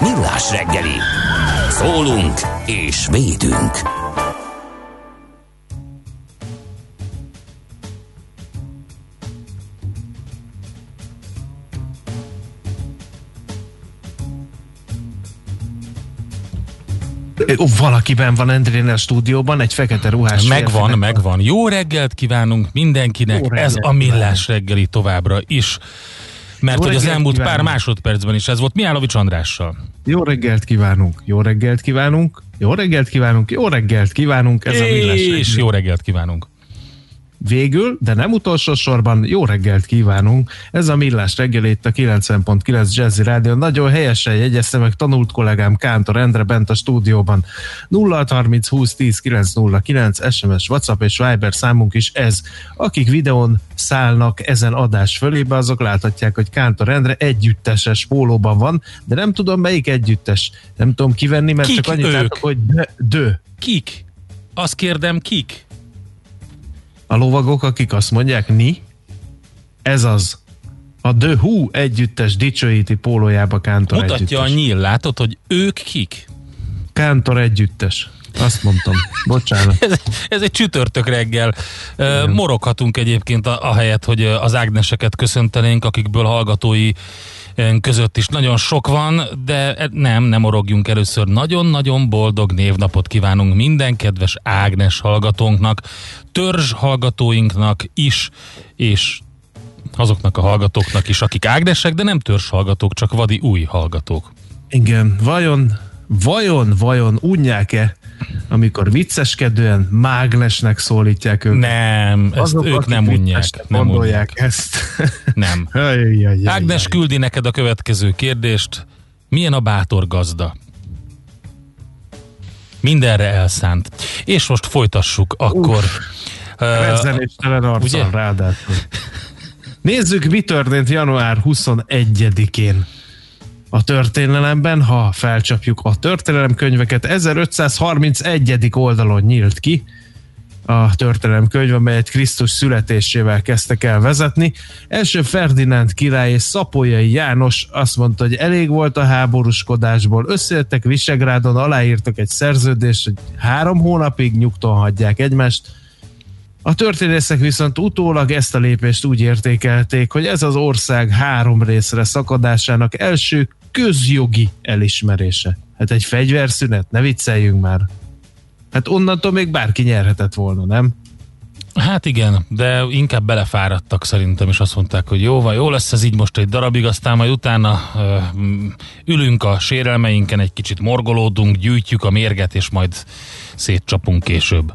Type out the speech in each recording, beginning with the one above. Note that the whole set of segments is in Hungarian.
Millás reggeli. Szólunk és védünk. Ó, valakiben van Endrénél stúdióban, egy fekete ruhás Megvan, férfi. megvan. Jó reggelt kívánunk mindenkinek. Jó reggelt ez a millás reggeli továbbra is. Mert Jó hogy az elmúlt pár kívánunk. másodpercben is ez volt. Mihálovics Andrással. Jó reggelt kívánunk, jó reggelt kívánunk, jó reggelt kívánunk, jó reggelt kívánunk, ez a millás És jó reggelt kívánunk. Végül, de nem utolsó sorban jó reggelt kívánunk. Ez a Millás reggel itt a 90.9 Jazzy Rádió. Nagyon helyesen jegyezte meg tanult kollégám Kántor Endre bent a stúdióban. 0630 20 10 909 SMS, WhatsApp és Viber számunk is ez. Akik videón szállnak ezen adás fölébe, azok láthatják, hogy Kántor Endre együtteses pólóban van, de nem tudom melyik együttes. Nem tudom kivenni, mert Kik csak annyit ők? látok, hogy dö, dö. Kik? Azt kérdem, kik? A lovagok, akik azt mondják, ni, ez az. A The Who együttes dicsőíti pólójába Kántor Mutatja együttes. a nyíl, látod, hogy ők kik? Kántor együttes. Azt mondtam. Bocsánat. Ez, ez egy csütörtök reggel. Ö, Moroghatunk egyébként a, a helyet, hogy az Ágneseket köszöntenénk, akikből hallgatói között is nagyon sok van, de e- nem, nem morogjunk először. Nagyon-nagyon boldog névnapot kívánunk minden kedves Ágnes hallgatónknak, törzs hallgatóinknak is, és azoknak a hallgatóknak is, akik Ágnesek, de nem törzs hallgatók, csak vadi új hallgatók. Igen, vajon, vajon, vajon unják-e, amikor vicceskedően mágnesnek szólítják őket? Nem, ezt Azok, ők nem unják. Nem gondolják unják. ezt. Nem. Ágnes küldi neked a következő kérdést. Milyen a bátor gazda? Mindenre elszánt. És most folytassuk akkor. Ö, Rezzenéstelen arccal ugye? ráadásul. Nézzük, mi történt január 21-én a történelemben, ha felcsapjuk a történelemkönyveket. 1531. oldalon nyílt ki a történelemkönyv, amelyet Krisztus születésével kezdtek el vezetni. Első Ferdinánd király és Szapolyai János azt mondta, hogy elég volt a háborúskodásból, összejöttek Visegrádon, aláírtak egy szerződést, hogy három hónapig nyugton hagyják egymást, a történészek viszont utólag ezt a lépést úgy értékelték, hogy ez az ország három részre szakadásának első közjogi elismerése. Hát egy fegyverszünet, ne vicceljünk már. Hát onnantól még bárki nyerhetett volna, nem? Hát igen, de inkább belefáradtak szerintem, és azt mondták, hogy jó van, jó lesz ez így most egy darabig, aztán majd utána ö, mm, ülünk a sérelmeinken, egy kicsit morgolódunk, gyűjtjük a mérget, és majd szétcsapunk később.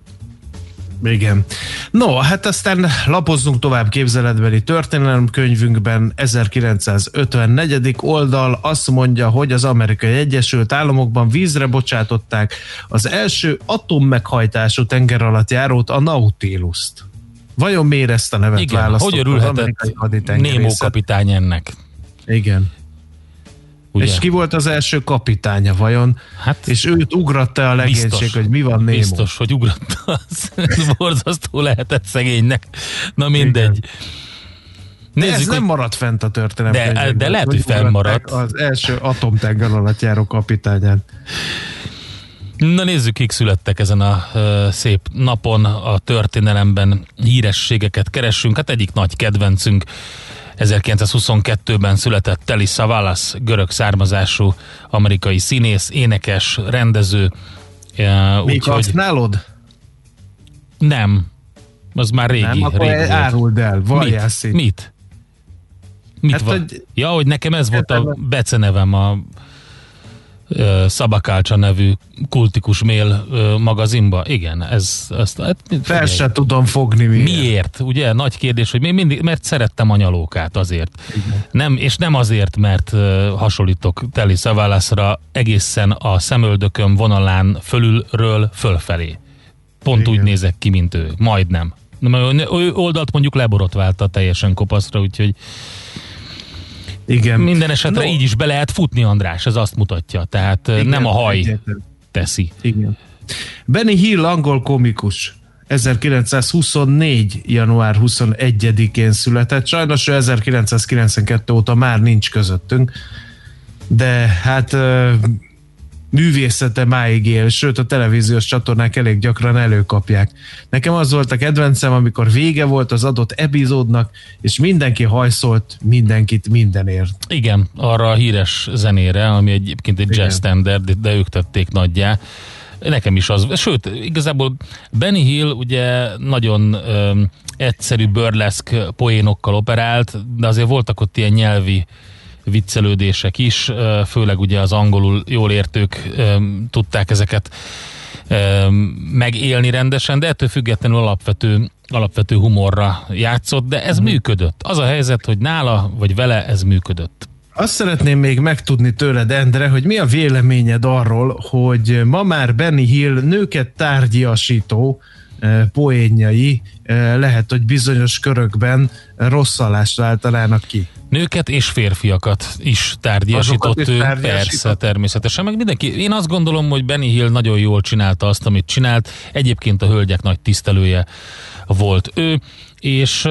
Igen. No, hát aztán lapozzunk tovább képzeletbeli történelemkönyvünkben 1954. oldal azt mondja, hogy az Amerikai Egyesült Államokban vízre bocsátották az első atommeghajtású tenger alatt járót, a Nautilus-t. Vajon miért ezt a nevet Igen, választották hogy örülhetett Némó kapitány ennek? Igen. Ugye? És ki volt az első kapitánya vajon? Hát És őt ugratta a legénység, Biztos. hogy mi van Némo. Biztos, hogy ugrott az. Borzasztó lehetett szegénynek. Na mindegy. De ez Nézzük, nem hogy maradt fent a történelem. De- de lehet, hogy fennmaradt. Az első atomtenger alatt járó kapitányán. Na nézzük, kik születtek ezen a uh, szép napon a történelemben. Hírességeket keressünk. Hát egyik nagy kedvencünk 1922-ben született Telly Savalas, görög származású amerikai színész, énekes, rendező. Uh, Még úgy, használod? Nem. Az már régi. Nem, akkor régi áruld el, Mit? Mit? Mit hát, van? Hogy... Ja, hogy nekem ez volt a becenevem a Szabakálcsa nevű kultikus mail magazinba. Igen, ez... Ezt, hát, Fel se tudom fogni miért. Miért? Ugye, nagy kérdés, hogy még mindig, mert szerettem a nyalókát azért. Nem, és nem azért, mert hasonlítok Teli Szaválászra egészen a szemöldököm vonalán fölülről fölfelé. Pont Igen. úgy nézek ki, mint ő. Majdnem. Ő oldalt mondjuk leborotválta teljesen kopaszra, úgyhogy igen. Minden esetre no. így is be lehet futni, András, ez azt mutatja. Tehát Igen, nem a haj egyetlen. teszi. Igen. Benny Hill, angol komikus. 1924. január 21-én született. Sajnos ő 1992 óta már nincs közöttünk, de hát művészete máig él, sőt a televíziós csatornák elég gyakran előkapják. Nekem az volt a kedvencem, amikor vége volt az adott epizódnak, és mindenki hajszolt mindenkit mindenért. Igen, arra a híres zenére, ami egyébként egy jazz standard, de ők tették nagyjá. Nekem is az. Sőt, igazából Benny Hill ugye nagyon ö, egyszerű burleszk poénokkal operált, de azért voltak ott ilyen nyelvi viccelődések is, főleg ugye az angolul jól értők tudták ezeket megélni rendesen, de ettől függetlenül alapvető, alapvető humorra játszott, de ez mm. működött. Az a helyzet, hogy nála vagy vele ez működött. Azt szeretném még megtudni tőled, Endre, hogy mi a véleményed arról, hogy ma már Benny Hill nőket tárgyasító poénjai lehet, hogy bizonyos körökben rosszalást általának ki nőket és férfiakat is tárgyasított ő, persze, természetesen, meg mindenki. Én azt gondolom, hogy Benny Hill nagyon jól csinálta azt, amit csinált. Egyébként a hölgyek nagy tisztelője volt ő, és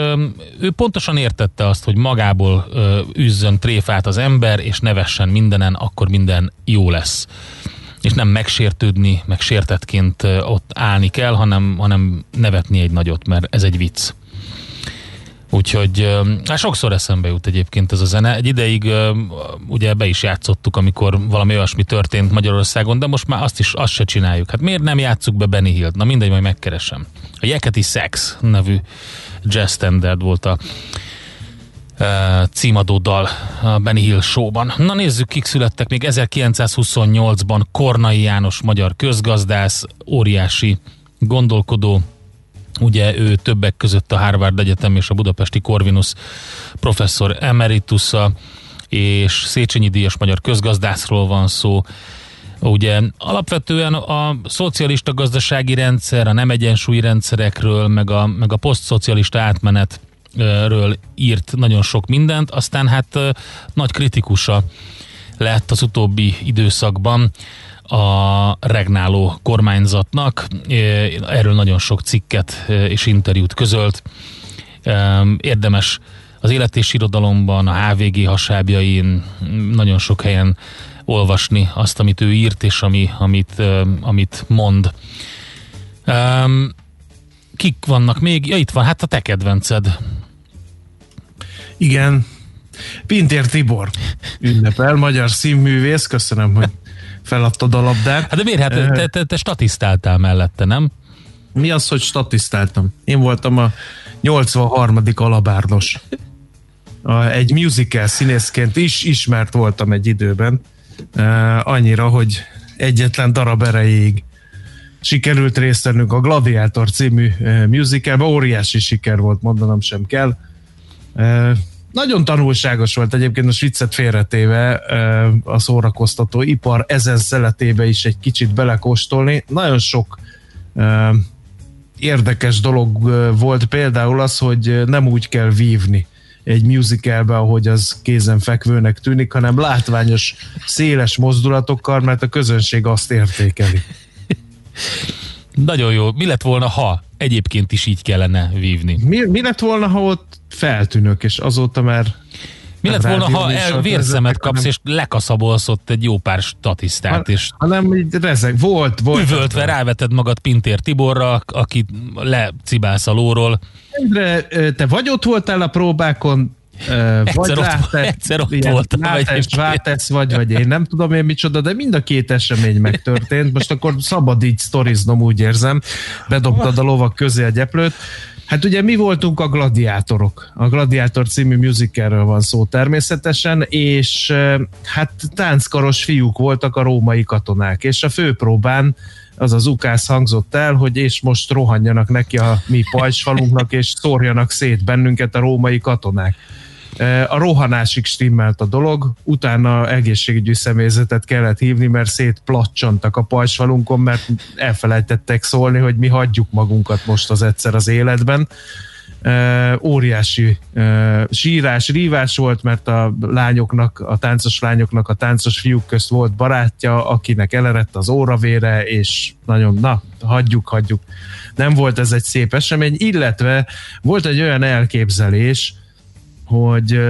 ő pontosan értette azt, hogy magából üzzön tréfát az ember, és nevessen mindenen, akkor minden jó lesz és nem megsértődni, meg sértetként ott állni kell, hanem, hanem nevetni egy nagyot, mert ez egy vicc. Úgyhogy hát sokszor eszembe jut egyébként ez a zene. Egy ideig ugye be is játszottuk, amikor valami olyasmi történt Magyarországon, de most már azt is azt se csináljuk. Hát miért nem játsszuk be Benny Hill-t? Na mindegy, majd megkeresem. A Jeketi Sex nevű jazz standard volt a címadó dal a Benny Hill showban. Na nézzük, kik születtek még 1928-ban Kornai János magyar közgazdász, óriási gondolkodó, Ugye ő többek között a Harvard Egyetem és a Budapesti Corvinus professzor emeritusa, és Széchenyi Díjas magyar közgazdászról van szó. Ugye alapvetően a szocialista gazdasági rendszer, a nem egyensúlyi rendszerekről, meg a, meg a posztszocialista átmenetről írt nagyon sok mindent, aztán hát nagy kritikusa lett az utóbbi időszakban a regnáló kormányzatnak. Erről nagyon sok cikket és interjút közölt. Érdemes az élet és irodalomban, a HVG hasábjain nagyon sok helyen olvasni azt, amit ő írt, és ami, amit, amit mond. Kik vannak még? Ja, itt van, hát a te kedvenced. Igen, Pintér Tibor ünnepel, magyar színművész, köszönöm, hogy feladtad a labdát. Hát de miért? Hát te, te, te statisztáltál mellette, nem? Mi az, hogy statisztáltam? Én voltam a 83. alabárdos. Egy musical színészként is ismert voltam egy időben. Uh, annyira, hogy egyetlen darab erejéig sikerült részt vennünk a Gladiátor című musicalbe. Óriási siker volt, mondanom sem kell. Nagyon tanulságos volt egyébként, a viccet félretéve a szórakoztató ipar ezen szeletébe is egy kicsit belekóstolni. Nagyon sok érdekes dolog volt például az, hogy nem úgy kell vívni egy musicalbe, ahogy az kézenfekvőnek tűnik, hanem látványos, széles mozdulatokkal, mert a közönség azt értékeli. Nagyon jó. Mi lett volna, ha egyébként is így kellene vívni? Mi, mi lett volna, ha ott feltűnök, és azóta már Mi lett volna, ha el vérszemet kapsz, hanem- és lekaszabolsz ott egy jó pár statisztát, és hanem így rezeg. Volt, volt. üvöltve ráveted magad Pintér Tiborra, akit lecibálsz a lóról. Endre, te vagy ott voltál a próbákon, vagy Egyszer ott- egyszer ott ilyen voltam egyébként. vátesz vagy, vagy én nem tudom én micsoda, de mind a két esemény megtörtént. Most akkor szabad így sztoriznom, úgy érzem. Bedobtad a lovak közé a gyeplőt. Hát ugye mi voltunk a gladiátorok. A Gladiátor című musicalről van szó természetesen, és hát tánckaros fiúk voltak a római katonák, és a főpróbán az az ukász hangzott el, hogy és most rohanjanak neki a mi pajsfalunknak, és szórjanak szét bennünket a római katonák. A rohanásig stimmelt a dolog, utána egészségügyi személyzetet kellett hívni, mert szétplacsantak a pajsfalunkon, mert elfelejtettek szólni, hogy mi hagyjuk magunkat most az egyszer az életben. Óriási sírás, rívás volt, mert a lányoknak, a táncos lányoknak, a táncos fiúk közt volt barátja, akinek elerett az óravére, és nagyon, na, hagyjuk, hagyjuk. Nem volt ez egy szép esemény, illetve volt egy olyan elképzelés, hogy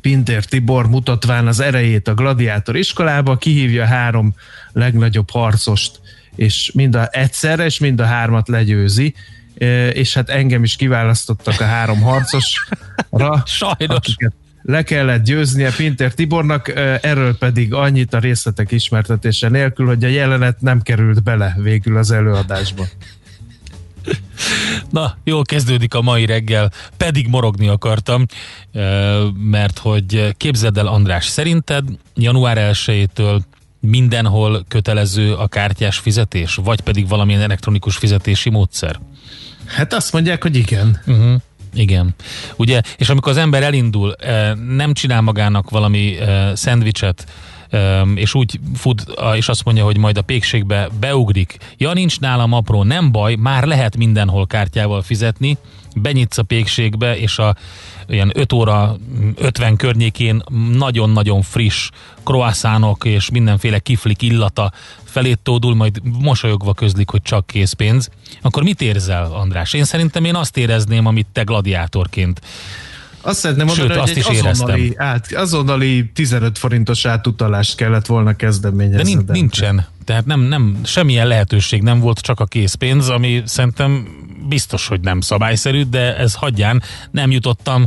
Pintér Tibor mutatván az erejét a gladiátor iskolába, kihívja három legnagyobb harcost, és mind a egyszerre, és mind a hármat legyőzi, és hát engem is kiválasztottak a három harcosra, Sajnos. le kellett győznie Pintér Tibornak, erről pedig annyit a részletek ismertetése nélkül, hogy a jelenet nem került bele végül az előadásba. Na, jól kezdődik a mai reggel, pedig morogni akartam, mert hogy képzeld el András, szerinted január 1-től mindenhol kötelező a kártyás fizetés, vagy pedig valamilyen elektronikus fizetési módszer? Hát azt mondják, hogy igen. Uh-huh. Igen. Ugye, és amikor az ember elindul, nem csinál magának valami szendvicset, és úgy fut, és azt mondja, hogy majd a pékségbe beugrik. Ja, nincs nálam apró, nem baj, már lehet mindenhol kártyával fizetni, benyitsz a pékségbe, és a ilyen 5 óra 50 környékén nagyon-nagyon friss croissantok és mindenféle kiflik illata felét tódul, majd mosolyogva közlik, hogy csak készpénz, akkor mit érzel, András? Én szerintem én azt érezném, amit te gladiátorként. Azt szeretném mondani, Sőt, hogy azt egy is azonnali, át, azonnali 15 forintos átutalást kellett volna De kezdeményezni. nin- nincsen. Tehát nem, nem, semmilyen lehetőség nem volt, csak a készpénz, ami szerintem biztos, hogy nem szabályszerű, de ez hagyján nem jutottam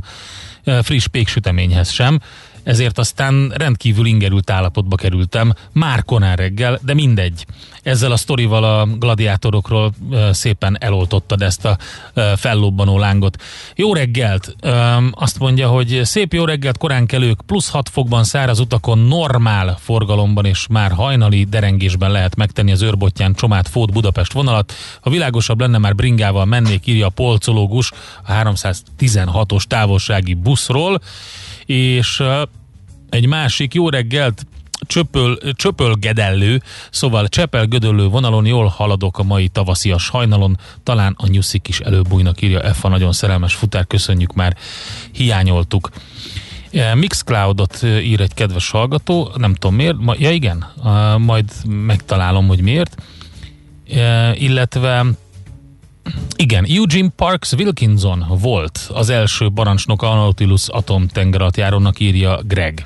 eh, friss péksüteményhez sem, ezért aztán rendkívül ingerült állapotba kerültem, már konán reggel, de mindegy. Ezzel a sztorival a gladiátorokról szépen eloltottad ezt a fellobbanó lángot. Jó reggelt! Azt mondja, hogy szép jó reggelt, korán kelők, plusz 6 fokban száraz utakon, normál forgalomban és már hajnali derengésben lehet megtenni az őrbottyán Csomát Fót Budapest vonalat. Ha világosabb lenne, már bringával mennék, írja a polcológus a 316-os távolsági buszról, és egy másik jó reggelt, csöpöl, csöpölgedellő, szóval Csepel-Gödöllő vonalon jól haladok a mai tavaszias hajnalon, talán a nyuszik is előbújnak, írja F a nagyon szerelmes futár, köszönjük már, hiányoltuk. Eh, Mixcloudot ír egy kedves hallgató, nem tudom miért, ma, ja igen, majd megtalálom, hogy miért, Eh, illetve igen, Eugene Parks Wilkinson volt az első parancsnok a Nautilus atomtengeralattjárónak írja Greg.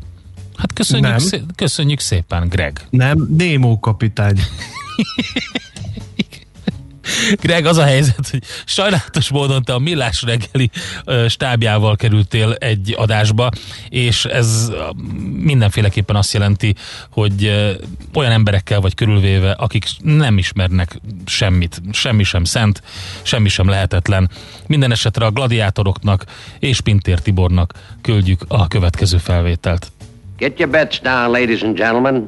Hát köszönjük, Nem. szé- köszönjük szépen, Greg. Nem, Némó kapitány. Greg, az a helyzet, hogy sajnálatos módon te a Millás reggeli stábjával kerültél egy adásba, és ez mindenféleképpen azt jelenti, hogy olyan emberekkel vagy körülvéve, akik nem ismernek semmit, semmi sem szent, semmi sem lehetetlen. Minden esetre a gladiátoroknak és Pintér Tibornak küldjük a következő felvételt. Get your bets down, ladies and gentlemen.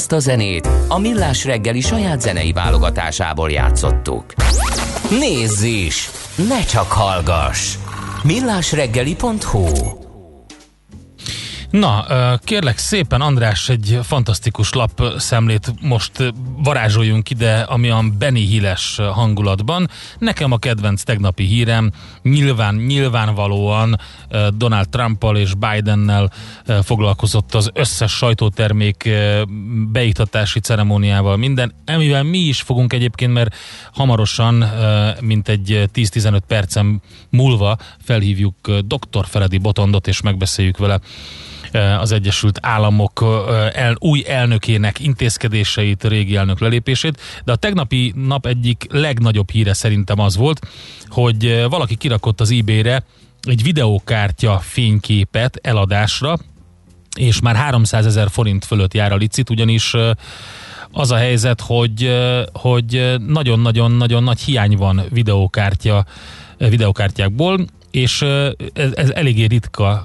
Ezt a zenét a Millás reggeli saját zenei válogatásából játszottuk. Nézz is! Ne csak hallgass! millásreggeli.hu Na, kérlek szépen, András, egy fantasztikus lapszemlét most varázsoljunk ide, ami a Benny Hilles hangulatban. Nekem a kedvenc tegnapi hírem nyilván, nyilvánvalóan Donald Trumpal és Bidennel foglalkozott az összes sajtótermék beiktatási ceremóniával minden, amivel mi is fogunk egyébként, mert hamarosan, mint egy 10-15 percen múlva felhívjuk dr. Feledi Botondot, és megbeszéljük vele az Egyesült Államok el, új elnökének intézkedéseit, régi elnök lelépését, de a tegnapi nap egyik legnagyobb híre szerintem az volt, hogy valaki kirakott az eBay-re egy videókártya fényképet eladásra, és már 300 ezer forint fölött jár a licit, ugyanis az a helyzet, hogy, hogy nagyon-nagyon-nagyon nagy hiány van videókártya, videókártyákból, és ez, ez eléggé ritka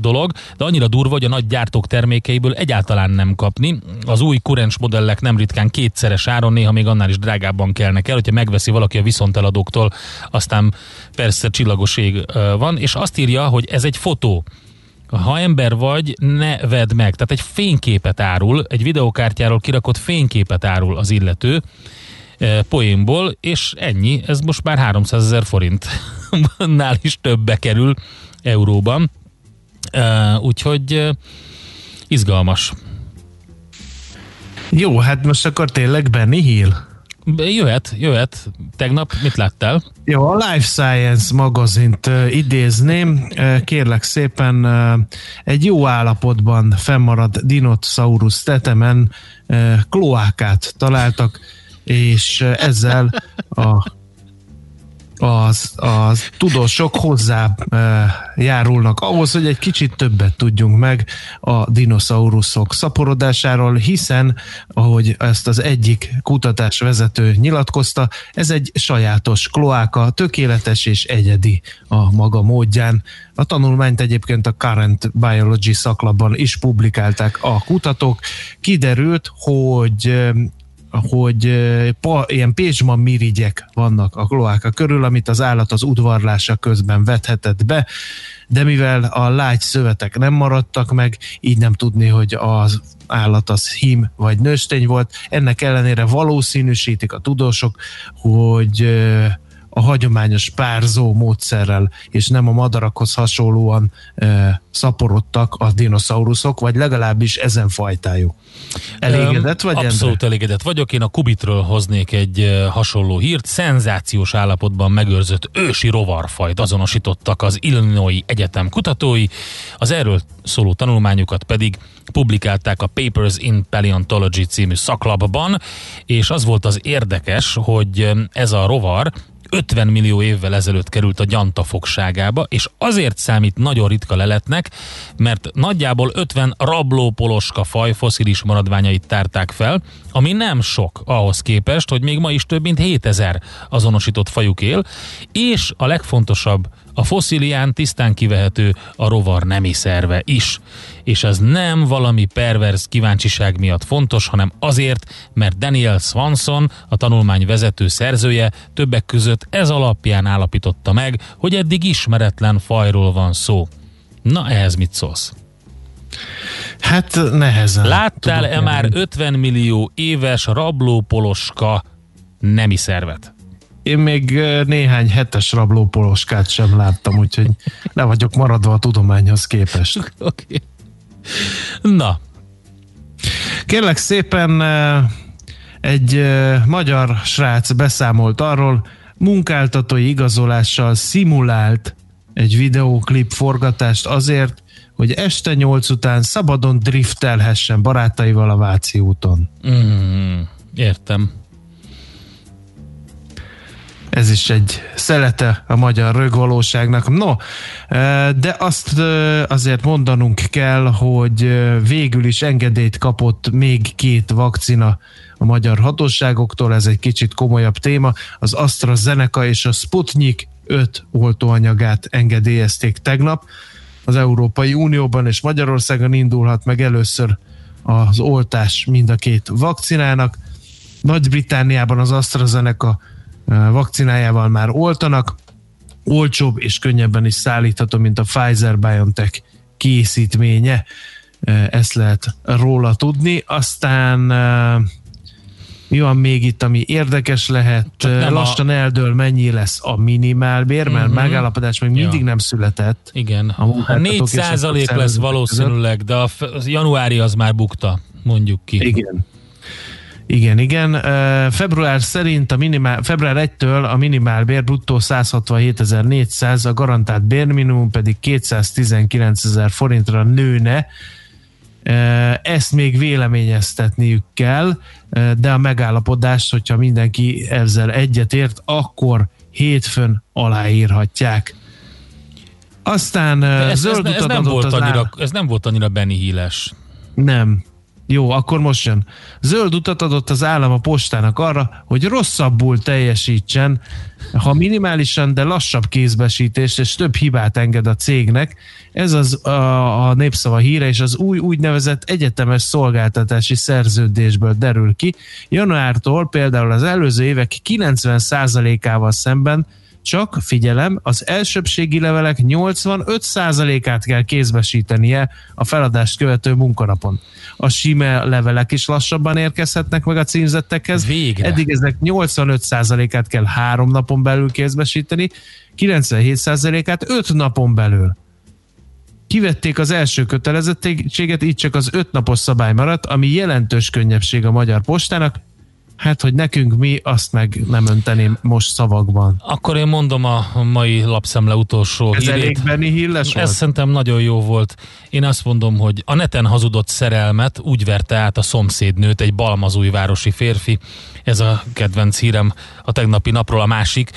dolog, de annyira durva, hogy a nagy gyártók termékeiből egyáltalán nem kapni. Az új kurens modellek nem ritkán kétszeres áron, néha még annál is drágábban kelnek el, hogyha megveszi valaki a viszonteladóktól, aztán persze csillagos van, és azt írja, hogy ez egy fotó. Ha ember vagy, ne vedd meg. Tehát egy fényképet árul, egy videokártyáról kirakott fényképet árul az illető, poénból, és ennyi, ez most már 300 ezer forint nál is többbe kerül euróban. Úgyhogy izgalmas. Jó, hát most akkor tényleg Benny Hill? Jöhet, jöhet. Tegnap mit láttál? Jó, a Life Science magazint uh, idézném. Uh, kérlek szépen, uh, egy jó állapotban fennmaradt dinosaurus tetemen uh, kloákát találtak, és ezzel a az, az tudósok hozzá járulnak ahhoz, hogy egy kicsit többet tudjunk meg a dinoszauruszok szaporodásáról, hiszen, ahogy ezt az egyik kutatásvezető nyilatkozta, ez egy sajátos kloáka, tökéletes és egyedi a maga módján. A tanulmányt egyébként a Current Biology szaklapban is publikálták a kutatók. Kiderült, hogy hogy pa, ilyen pécsman mirigyek vannak a kloáka körül, amit az állat az udvarlása közben vethetett be, de mivel a lágy szövetek nem maradtak meg, így nem tudni, hogy az állat az hím vagy nőstény volt. Ennek ellenére valószínűsítik a tudósok, hogy a hagyományos párzó módszerrel, és nem a madarakhoz hasonlóan e, szaporodtak a dinoszauruszok, vagy legalábbis ezen fajtájuk. Elégedett vagy? Abszolút Endre? elégedett vagyok. Én a Kubitről hoznék egy hasonló hírt. Szenzációs állapotban megőrzött ősi rovarfajt azonosítottak az Illinois Egyetem kutatói. Az erről szóló tanulmányukat pedig publikálták a Papers in Paleontology című szaklapban, és az volt az érdekes, hogy ez a rovar 50 millió évvel ezelőtt került a gyanta fogságába, és azért számít nagyon ritka leletnek, mert nagyjából 50 rablópoloska faj foszilis maradványait tárták fel, ami nem sok ahhoz képest, hogy még ma is több mint 7000 azonosított fajuk él, és a legfontosabb, a foszilián tisztán kivehető a rovar nemi szerve is. És ez nem valami perverz kíváncsiság miatt fontos, hanem azért, mert Daniel Swanson, a tanulmány vezető szerzője többek között ez alapján állapította meg, hogy eddig ismeretlen fajról van szó. Na ehhez mit szólsz? Hát nehezen. Láttál-e már 50 millió éves rablópoloska nemi szervet? Én még néhány hetes rablópoloskát sem láttam, úgyhogy le vagyok maradva a tudományhoz képest. Okay. Na. Kérlek szépen egy magyar srác beszámolt arról, munkáltatói igazolással szimulált egy videóklip forgatást azért, hogy este nyolc után szabadon driftelhessen barátaival a Váci úton. Mm, értem. Ez is egy szelete a magyar rögvalóságnak. No, de azt azért mondanunk kell, hogy végül is engedélyt kapott még két vakcina a magyar hatóságoktól, ez egy kicsit komolyabb téma. Az AstraZeneca és a Sputnik 5 oltóanyagát engedélyezték tegnap az Európai Unióban és Magyarországon indulhat meg először az oltás mind a két vakcinának. Nagy-Britániában az AstraZeneca vakcinájával már oltanak, olcsóbb és könnyebben is szállítható, mint a Pfizer-BioNTech készítménye. Ezt lehet róla tudni. Aztán mi van még itt, ami érdekes lehet? Lassan a... eldől, mennyi lesz a minimálbér, mert uh-huh. megállapodás még mindig ja. nem született. Igen, a 4 százalék lesz valószínűleg, de a januári az már bukta, mondjuk ki. Igen. Igen, igen. Február szerint a minimál, február 1-től a minimálbér bruttó 167.400, a garantált bérminimum pedig 219.000 forintra nőne. Ezt még véleményeztetniük kell, de a megállapodás, hogyha mindenki ezzel egyetért, akkor hétfőn aláírhatják. Aztán ez, zöld ez, ez, nem volt annyira, áll... ez nem volt annyira Benny Híles. Nem, jó, akkor most jön. Zöld utat adott az állam a postának arra, hogy rosszabbul teljesítsen, ha minimálisan, de lassabb kézbesítést és több hibát enged a cégnek. Ez az a, a népszava híre, és az új úgynevezett egyetemes szolgáltatási szerződésből derül ki. Januártól például az előző évek 90%-ával szemben csak figyelem, az elsőbségi levelek 85%-át kell kézbesítenie a feladást követő munkanapon. A sime levelek is lassabban érkezhetnek meg a címzettekhez. Végre. Eddig ezek 85%-át kell három napon belül kézbesíteni, 97%-át öt napon belül. Kivették az első kötelezettséget, így csak az öt napos szabály maradt, ami jelentős könnyebbség a magyar postának, Hát, hogy nekünk mi, azt meg nem önteném most szavakban. Akkor én mondom a mai lapszemle utolsó Ez hírét. elég Benny Hilles Ez volt? szerintem nagyon jó volt. Én azt mondom, hogy a neten hazudott szerelmet úgy verte át a szomszédnőt egy balmazújvárosi férfi. Ez a kedvenc hírem a tegnapi napról a másik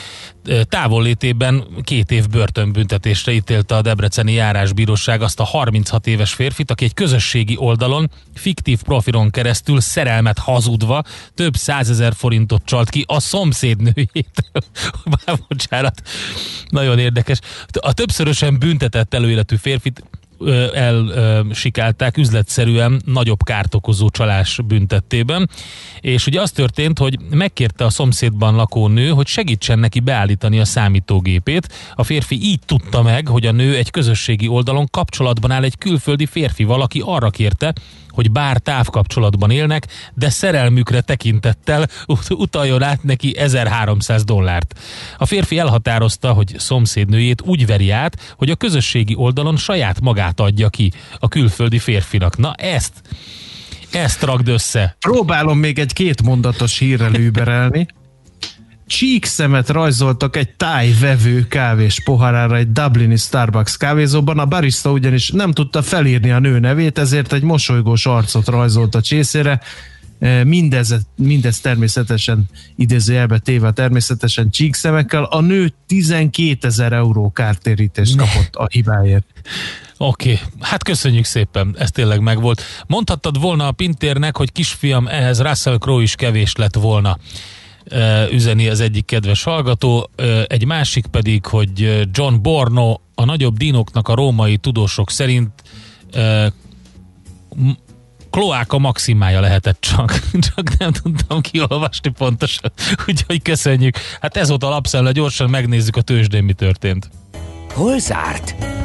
távollétében két év börtönbüntetésre ítélte a Debreceni járásbíróság azt a 36 éves férfit, aki egy közösségi oldalon fiktív profilon keresztül szerelmet hazudva több százezer forintot csalt ki a szomszédnőjét. Bocsánat, nagyon érdekes. A többszörösen büntetett előéletű férfit elsikálták üzletszerűen nagyobb kárt okozó csalás büntettében, és ugye az történt, hogy megkérte a szomszédban lakó nő, hogy segítsen neki beállítani a számítógépét. A férfi így tudta meg, hogy a nő egy közösségi oldalon kapcsolatban áll egy külföldi férfi, valaki arra kérte, hogy bár távkapcsolatban élnek, de szerelmükre tekintettel utaljon át neki 1300 dollárt. A férfi elhatározta, hogy szomszédnőjét úgy veri át, hogy a közösségi oldalon saját magát adja ki a külföldi férfinak. Na ezt ezt ragd össze. Próbálom még egy két mondatos hírrel überelni csíkszemet rajzoltak egy tájvevő kávés poharára egy Dublini Starbucks kávézóban. A barista ugyanis nem tudta felírni a nő nevét, ezért egy mosolygós arcot rajzolt a csészére. E, mindez, mindez természetesen idézőjelbe téve természetesen csíkszemekkel. A nő 12 ezer euró kártérítést kapott a hibáért. Oké, okay. hát köszönjük szépen, ez tényleg megvolt. Mondhattad volna a Pintérnek, hogy kisfiam, ehhez Russell Crowe is kevés lett volna üzeni az egyik kedves hallgató, egy másik pedig, hogy John Borno a nagyobb dinoknak a római tudósok szerint kloáka maximája lehetett csak, csak nem tudtam kiolvasni pontosan, úgyhogy köszönjük. Hát ez volt a lapszemle, gyorsan megnézzük a tőzsdén, mi történt. Hol zárt?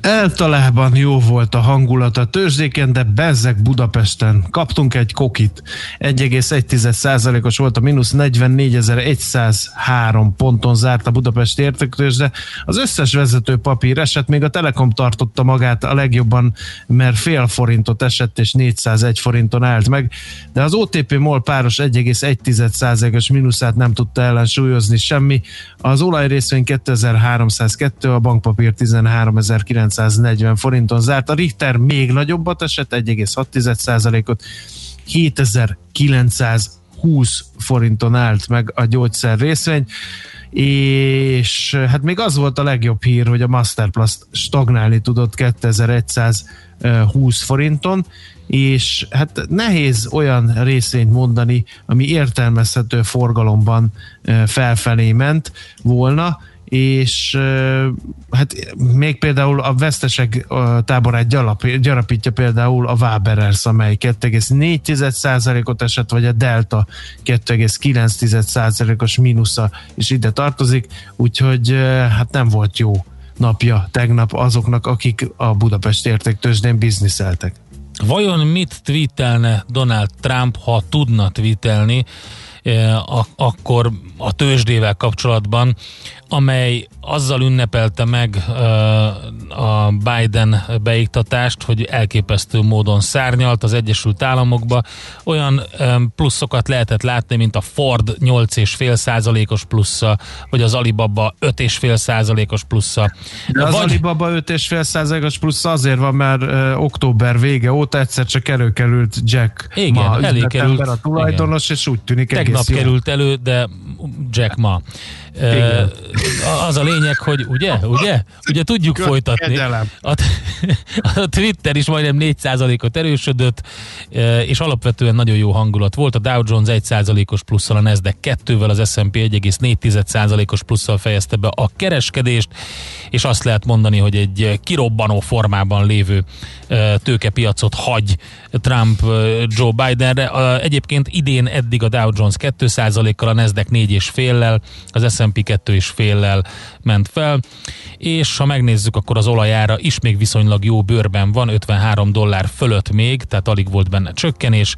Eltalában jó volt a hangulat a tőzsdéken, de bezzek Budapesten. Kaptunk egy kokit. 1,1%-os volt a mínusz 44.103 ponton zárt a Budapesti értéktőzsde. Az összes vezető papír esett, még a Telekom tartotta magát a legjobban, mert fél forintot esett és 401 forinton állt meg, de az OTP MOL páros 1,1%-os mínuszát nem tudta ellensúlyozni semmi. Az olajrészvény 2302, a bankpapír 13900 940 forinton zárt. A Richter még nagyobbat esett, 1,6%-ot, 7920 forinton állt meg a gyógyszer részvény és hát még az volt a legjobb hír, hogy a Masterplus stagnálni tudott 2120 forinton, és hát nehéz olyan részvényt mondani, ami értelmezhető forgalomban felfelé ment volna, és hát még például a vesztesek táborát gyalap, gyarapítja például a Waberers, amely 2,4%-ot esett, vagy a Delta 2,9%-os mínusza is ide tartozik, úgyhogy hát nem volt jó napja tegnap azoknak, akik a Budapest értéktőzsdén bizniszeltek. Vajon mit tweetelne Donald Trump, ha tudna tweetelni, akkor a tőzsdével kapcsolatban, amely azzal ünnepelte meg a Biden beiktatást, hogy elképesztő módon szárnyalt az Egyesült Államokba. Olyan pluszokat lehetett látni, mint a Ford 8,5 százalékos plusza, vagy az Alibaba 5,5 százalékos plusza. De az vagy... Alibaba 5,5 százalékos plusza azért van, mert október vége óta egyszer csak előkerült Jack igen, ma előkerült, a tulajdonos, igen. és úgy tűnik Tegnap egész került elő, de Jack ma. Igen. Az a lényeg, hogy ugye, ugye, ugye tudjuk folytatni. A, a Twitter is majdnem 4%-ot erősödött, és alapvetően nagyon jó hangulat volt. A Dow Jones 1%-os plusszal, a Nasdaq 2-vel, az S&P 1,4%-os plusszal fejezte be a kereskedést, és azt lehet mondani, hogy egy kirobbanó formában lévő tőkepiacot hagy Trump Joe Bidenre. Egyébként idén eddig a Dow Jones 2%-kal, a Nasdaq 4,5-lel, az S&P 2,5-lel ment fel, és ha megnézzük, akkor az olajára is még viszonylag jó bőrben van, 53 dollár fölött még, tehát alig volt benne csökkenés.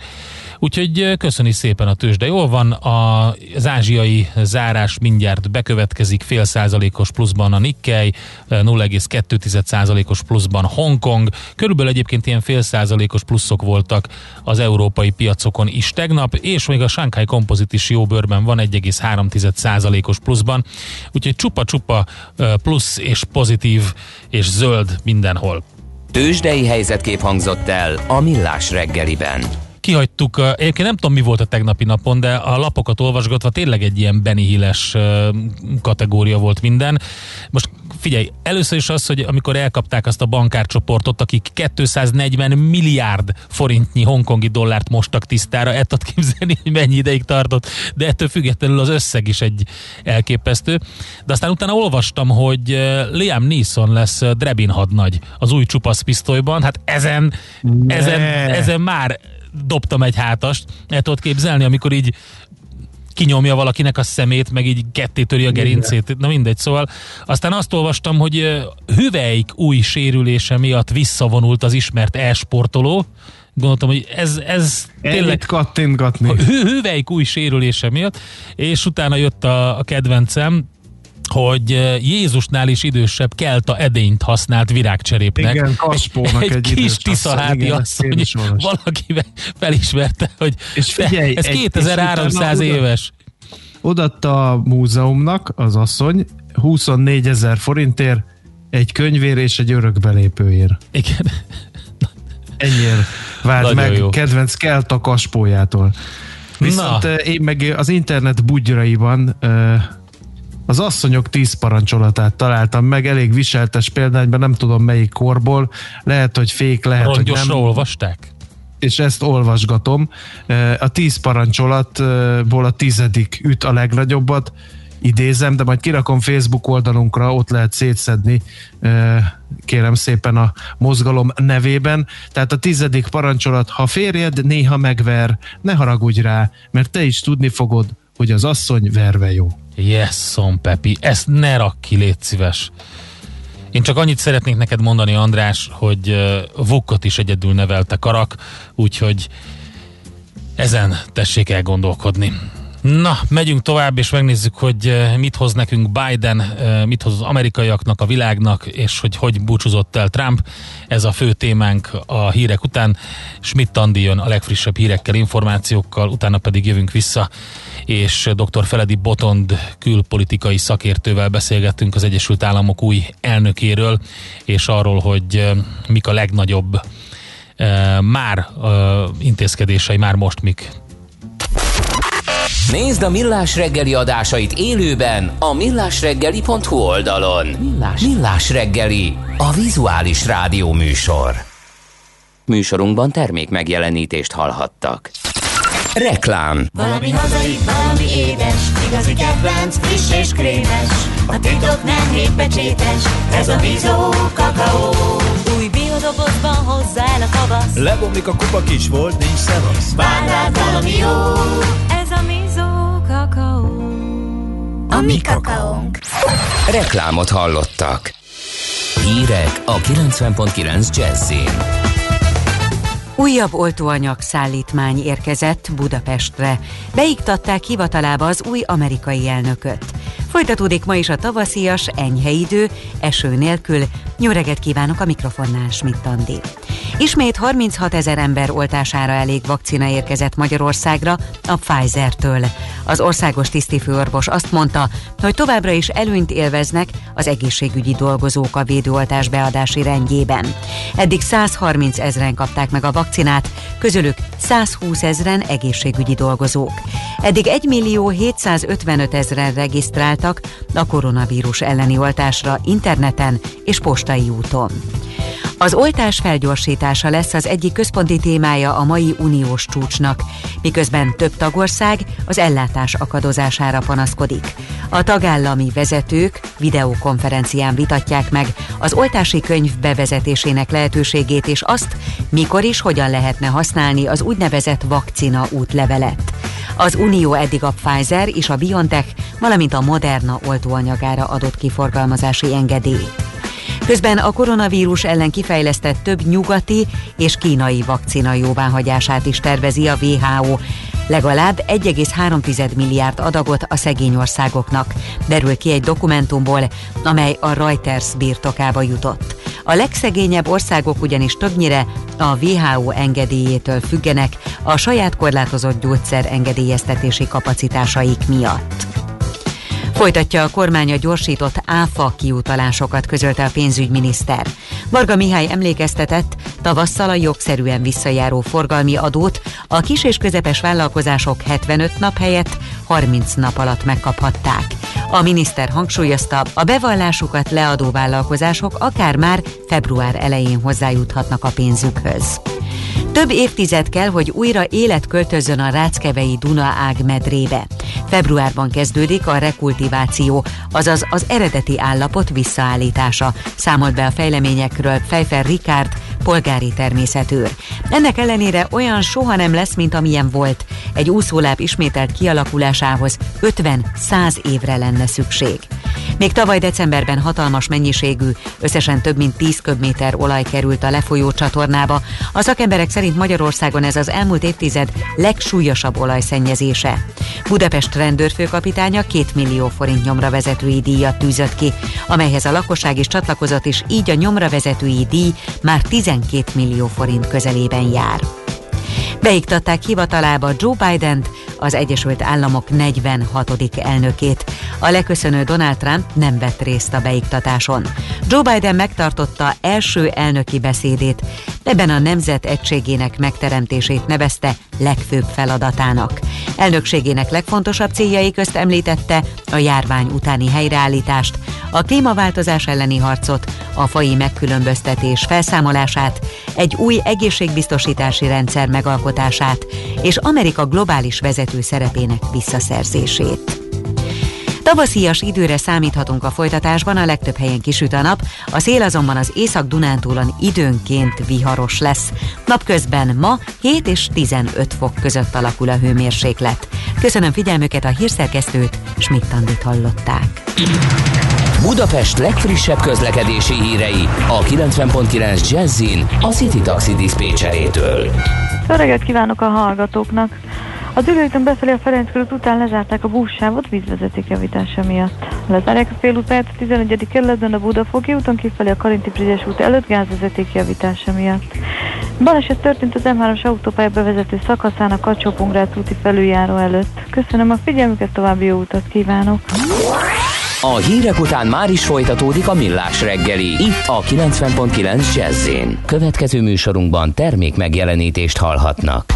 Úgyhogy köszöni szépen a tőzsde. jól van, az ázsiai zárás mindjárt bekövetkezik, fél százalékos pluszban a Nikkei, 0,2 százalékos pluszban Hongkong, körülbelül egyébként ilyen fél százalékos pluszok voltak az európai piacokon is tegnap, és még a Shanghai Composite is jó bőrben van, 1,3 százalékos pluszban, úgyhogy csupa-csupa plusz és pozitív és zöld mindenhol. Tőzsdei helyzetkép hangzott el a Millás reggeliben kihagytuk, egyébként nem tudom mi volt a tegnapi napon, de a lapokat olvasgatva tényleg egy ilyen Benny Hilles kategória volt minden. Most figyelj, először is az, hogy amikor elkapták azt a bankárcsoportot, akik 240 milliárd forintnyi hongkongi dollárt mostak tisztára, el tudod képzelni, hogy mennyi ideig tartott, de ettől függetlenül az összeg is egy elképesztő. De aztán utána olvastam, hogy Liam Neeson lesz Drebin hadnagy az új csupasz pisztolyban, hát ezen, ezen, ezen már dobtam egy hátast. El tudod képzelni, amikor így kinyomja valakinek a szemét, meg így ketté a gerincét, na mindegy, szóval aztán azt olvastam, hogy Hüveik új sérülése miatt visszavonult az ismert e-sportoló, gondoltam, hogy ez, ez tényleg kattintgatni. Hüveik új sérülése miatt, és utána jött a, a kedvencem, hogy Jézusnál is idősebb kelta edényt használt virágcserépnek. Igen, Kaspónak egy, egy, egy kis tiszaháti asszony, valaki felismerte, hogy és figyelj, ez 2300 éves. Odatta a múzeumnak az asszony 24 ezer forintért egy könyvér és egy örökbelépőért. Igen. Ennyire vált meg jó. kedvenc kelta kaspójától. Viszont Na. én meg az internet bugyraiban az asszonyok tíz parancsolatát találtam meg, elég viseltes példányban, nem tudom melyik korból, lehet, hogy fék, lehet, hogy nem. olvasták? és ezt olvasgatom. A tíz parancsolatból a tizedik üt a legnagyobbat, idézem, de majd kirakom Facebook oldalunkra, ott lehet szétszedni, kérem szépen a mozgalom nevében. Tehát a tizedik parancsolat, ha férjed néha megver, ne haragudj rá, mert te is tudni fogod, hogy az asszony verve jó. Yeson, Pepi, ezt ne rak ki, légy szíves. Én csak annyit szeretnék neked mondani, András, hogy Vukkot is egyedül nevelte Karak, úgyhogy ezen tessék elgondolkodni. Na, megyünk tovább, és megnézzük, hogy mit hoz nekünk Biden, mit hoz az amerikaiaknak, a világnak, és hogy hogy búcsúzott el Trump. Ez a fő témánk a hírek után. Schmidt Andi jön a legfrissebb hírekkel, információkkal, utána pedig jövünk vissza, és dr. Feledi Botond külpolitikai szakértővel beszélgettünk az Egyesült Államok új elnökéről, és arról, hogy mik a legnagyobb már intézkedései, már most mik Nézd a Millás reggeli adásait élőben a millásreggeli.hu oldalon. Millás, Millás reggeli, a vizuális rádió műsor. Műsorunkban termék megjelenítést hallhattak. Reklám Valami hazai, valami édes, igazi kedvenc, friss és krémes. A titok nem hétpecsétes, ez a Bizó kakaó. Új biodobozban hozza el a kavasz. Lebomlik a kupa kis volt, nincs szevasz. Vár rád valami jó, A mi kakaónk. Reklámot hallottak. Hírek a 90.9 Jazzin. Újabb oltóanyag szállítmány érkezett Budapestre. Beiktatták hivatalába az új amerikai elnököt. Folytatódik ma is a tavaszias, enyhe idő, eső nélkül. Jó kívánok a mikrofonnál, Schmidt Andi. Ismét 36 ezer ember oltására elég vakcina érkezett Magyarországra a Pfizer-től. Az országos tisztifőorvos azt mondta, hogy továbbra is előnyt élveznek az egészségügyi dolgozók a védőoltás beadási rendjében. Eddig 130 ezeren kapták meg a vakcinát, közülük 120 ezeren egészségügyi dolgozók. Eddig 1 millió 755 ezeren regisztráltak a koronavírus elleni oltásra interneten és postai úton. Az oltás felgyorsítása lesz az egyik központi témája a mai uniós csúcsnak, miközben több tagország az ellátás akadozására panaszkodik. A tagállami vezetők videokonferencián vitatják meg az oltási könyv bevezetésének lehetőségét és azt, mikor is hogyan lehetne használni az úgynevezett vakcina útlevelet. Az Unió eddig a Pfizer és a BioNTech, valamint a Moderna oltóanyagára adott kiforgalmazási engedélyt. Közben a koronavírus ellen kifejlesztett több nyugati és kínai vakcina jóváhagyását is tervezi a WHO. Legalább 1,3 milliárd adagot a szegény országoknak, derül ki egy dokumentumból, amely a Reuters birtokába jutott. A legszegényebb országok ugyanis többnyire a WHO engedélyétől függenek a saját korlátozott gyógyszer engedélyeztetési kapacitásaik miatt. Folytatja a kormánya gyorsított áfa kiutalásokat, közölte a pénzügyminiszter. Varga Mihály emlékeztetett, tavasszal a jogszerűen visszajáró forgalmi adót a kis és közepes vállalkozások 75 nap helyett 30 nap alatt megkaphatták. A miniszter hangsúlyozta, a bevallásukat leadó vállalkozások akár már február elején hozzájuthatnak a pénzükhöz. Több évtized kell, hogy újra élet költözön a Ráckevei Duna ág medrébe. Februárban kezdődik a rekultiváció, azaz az eredeti állapot visszaállítása, számolt be a fejleményekről Fejfer Rikárd, polgári természetőr. Ennek ellenére olyan soha nem lesz, mint amilyen volt. Egy úszóláb ismételt kialakulásához 50-100 évre lenne szükség. Még tavaly decemberben hatalmas mennyiségű, összesen több mint 10 köbméter olaj került a lefolyó csatornába. A szakemberek szerint Magyarországon ez az elmúlt évtized legsúlyosabb olajszennyezése. Budapest rendőrfőkapitánya 2 millió forint nyomra vezetői díjat tűzött ki, amelyhez a lakosság is csatlakozott, és így a nyomra vezetői díj már 12 millió forint közelében jár. Beiktatták hivatalába Joe Biden-t, az Egyesült Államok 46. elnökét. A leköszönő Donald Trump nem vett részt a beiktatáson. Joe Biden megtartotta első elnöki beszédét, ebben a nemzet egységének megteremtését nevezte legfőbb feladatának. Elnökségének legfontosabb céljai közt említette a járvány utáni helyreállítást, a klímaváltozás elleni harcot, a fai megkülönböztetés felszámolását, egy új egészségbiztosítási rendszer megalkotását és Amerika globális vezető szerepének visszaszerzését. Tavaszias időre számíthatunk a folytatásban, a legtöbb helyen kisüt a nap, a szél azonban az Észak-Dunántúlon időnként viharos lesz. Napközben ma 7 és 15 fok között alakul a hőmérséklet. Köszönöm figyelmüket a hírszerkesztőt, Schmidt-Tandit hallották. Budapest legfrissebb közlekedési hírei a 90.9 Jazzin a City Taxi Dispécsejétől. Jó reggelt kívánok a hallgatóknak! A Dülőtön befelé a Ferenc körút után lezárták a buszsávot vízvezeték javítása miatt. Lezárják a félútát a 11. kerületben a Budafoki úton kifelé a Karinti Frigyes út előtt gázvezeték javítása miatt. Baleset történt az M3-as autópálya bevezető szakaszán a kacsó úti felüljáró előtt. Köszönöm a figyelmüket, további jó utat kívánok! A hírek után már is folytatódik a millás reggeli, itt a 90.9 jazz Következő műsorunkban termék megjelenítést hallhatnak.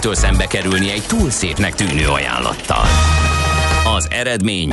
Szemtől szembe kerülni egy túl szépnek tűnő ajánlattal. Az eredmény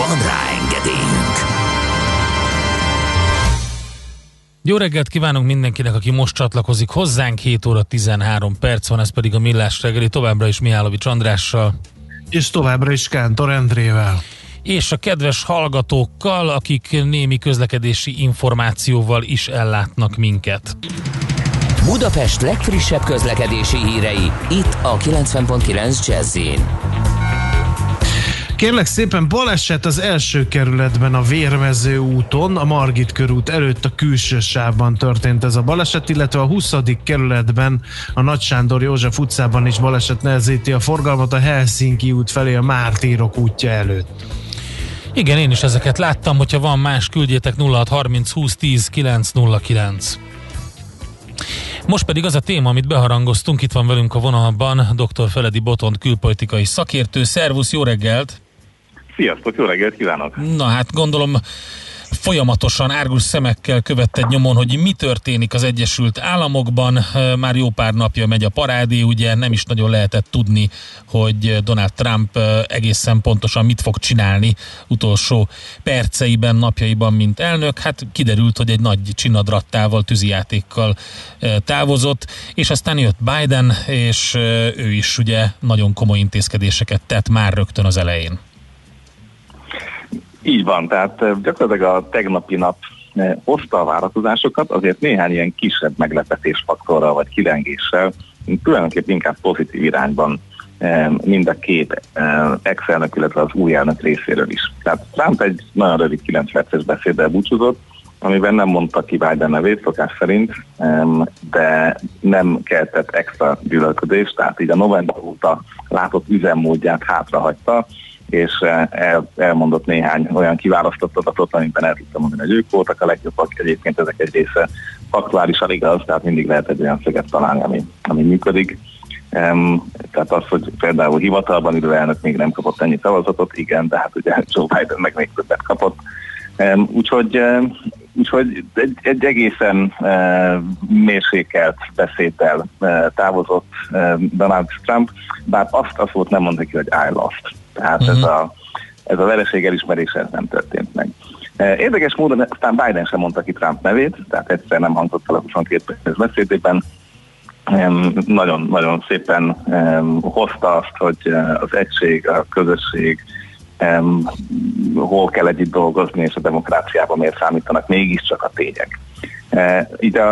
Van rá engedélyünk! Jó reggelt kívánunk mindenkinek, aki most csatlakozik hozzánk, 7 óra 13 perc van, ez pedig a Millás reggeli, továbbra is Mihálovics Andrással. És továbbra is Kántor Endrével. És a kedves hallgatókkal, akik némi közlekedési információval is ellátnak minket. Budapest legfrissebb közlekedési hírei, itt a 90.9 jazz Kérlek szépen, baleset az első kerületben a Vérmező úton, a Margit körút előtt a külső sávban történt ez a baleset, illetve a 20. kerületben a Nagy Sándor József utcában is baleset nehezíti a forgalmat a Helsinki út felé a Mártírok útja előtt. Igen, én is ezeket láttam, hogyha van más, küldjétek 0630 20 10 909. Most pedig az a téma, amit beharangoztunk, itt van velünk a vonalban dr. Feledi Botont külpolitikai szakértő. Szervusz, jó reggelt! Sziasztok, jó reggelt kívánok! Na hát gondolom folyamatosan árgus szemekkel követted nyomon, hogy mi történik az Egyesült Államokban. Már jó pár napja megy a parádé, ugye nem is nagyon lehetett tudni, hogy Donald Trump egészen pontosan mit fog csinálni utolsó perceiben, napjaiban, mint elnök. Hát kiderült, hogy egy nagy csinadrattával, tűzijátékkal távozott, és aztán jött Biden, és ő is ugye nagyon komoly intézkedéseket tett már rögtön az elején. Így van, tehát gyakorlatilag a tegnapi nap hozta a várakozásokat, azért néhány ilyen kisebb meglepetésfaktorral vagy kilengéssel, tulajdonképpen inkább pozitív irányban mind a két ex-elnök, illetve az új elnök részéről is. Tehát Trump egy nagyon rövid 9 perces beszéddel búcsúzott, amiben nem mondta ki Biden nevét szokás szerint, de nem keltett extra gyűlölködést, tehát így a november óta látott üzemmódját hátrahagyta, és eh, el, elmondott néhány olyan kiválasztott adatot, amiben el tudtam mondani, hogy ők voltak a legjobbak. Egyébként ezek egy része aktuálisan igaz, tehát mindig lehet egy olyan szöget találni, ami, ami működik. Um, tehát az, hogy például hivatalban ülő elnök még nem kapott ennyi szavazatot, igen, de hát ugye Joe Biden meg még többet kapott. Um, úgyhogy, um, úgyhogy egy, egy egészen uh, mérsékelt beszéddel uh, távozott uh, Donald Trump, bár azt, azt volt nem mondani, hogy I lost. Tehát uh-huh. ez, mhm. a, ez a vereség elismerése nem történt meg. E, érdekes módon aztán Biden sem mondta ki Trump nevét, tehát egyszer nem hangzott el a 22 perces beszédében. Nagyon-nagyon szépen hozta azt, hogy e, az egység, a közösség, hol kell együtt dolgozni, és a demokráciában miért számítanak mégiscsak a tények. E, Ide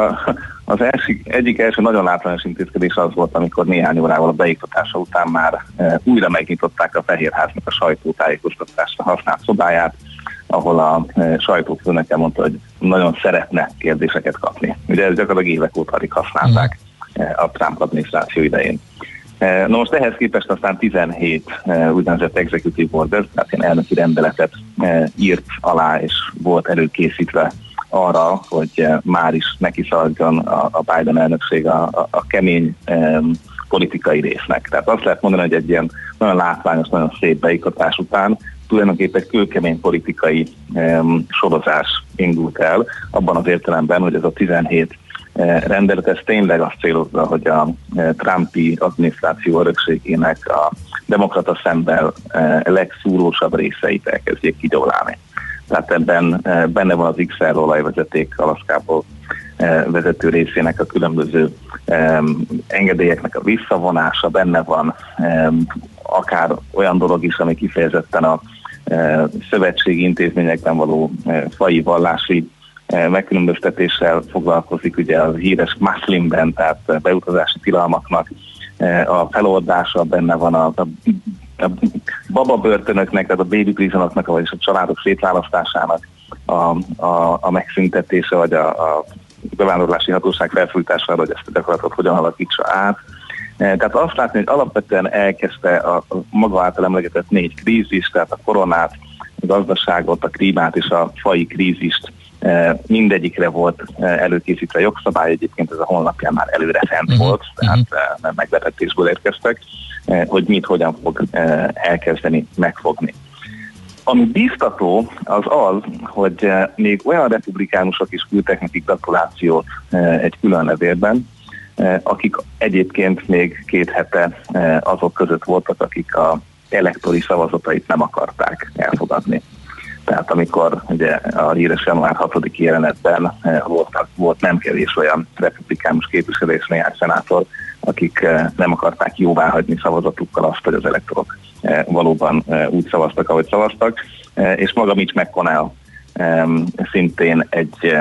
az első, egyik első nagyon látványos intézkedés az volt, amikor néhány órával a beiktatása után már e, újra megnyitották a Fehérháznak a sajtótájékoztatásra használt szobáját, ahol a e, sajtófőnöke mondta, hogy nagyon szeretne kérdéseket kapni. Ugye ez gyakorlatilag évek óta alig használták a Trump adminisztráció idején. Na most ehhez képest aztán 17 úgynevezett executive order, tehát ilyen elnöki rendeletet írt alá, és volt előkészítve arra, hogy már is neki szaladjon a, Biden elnökség a, a, a kemény politikai résznek. Tehát azt lehet mondani, hogy egy ilyen nagyon látványos, nagyon szép beiktatás után tulajdonképpen egy kőkemény politikai um, sorozás indult el, abban az értelemben, hogy ez a 17 uh, rendelet, ez tényleg azt célozza, hogy a uh, Trumpi adminisztráció örökségének a demokrata szemben uh, legszúrósabb részeit elkezdjék kigyólálni tehát ebben benne van az XL olajvezeték Alaszkából vezető részének a különböző engedélyeknek a visszavonása, benne van akár olyan dolog is, ami kifejezetten a szövetségi intézményekben való fai vallási megkülönböztetéssel foglalkozik, ugye a híres Muslimben, tehát beutazási tilalmaknak a feloldása, benne van a, a a bababörtönöknek, tehát a baby prisonoknak, vagyis a családok szétválasztásának a, a, a megszüntetése, vagy a, a bevándorlási hatóság felfújtására, hogy ezt a gyakorlatot hogyan alakítsa át. Tehát azt látni, hogy alapvetően elkezdte a maga által emlegetett négy krízis, tehát a koronát, a gazdaságot, a klímát és a fai krízist mindegyikre volt előkészítve jogszabály, egyébként ez a honlapján már előre fent uh-huh. volt, tehát uh-huh. meglepetésből érkeztek, hogy mit hogyan fog elkezdeni megfogni. Ami biztató az az, hogy még olyan republikánusok is küldtek nekik gratulációt egy külön levélben, akik egyébként még két hete azok között voltak, akik a elektori szavazatait nem akarták elfogadni. Tehát amikor ugye a híres január 6. jelenetben volt, volt nem kevés olyan republikánus képviselő és néhány szenátor, akik nem akarták jóvá hagyni szavazatukkal azt, hogy az elektorok valóban úgy szavaztak, ahogy szavaztak, és maga Mitch McConnell szintén egy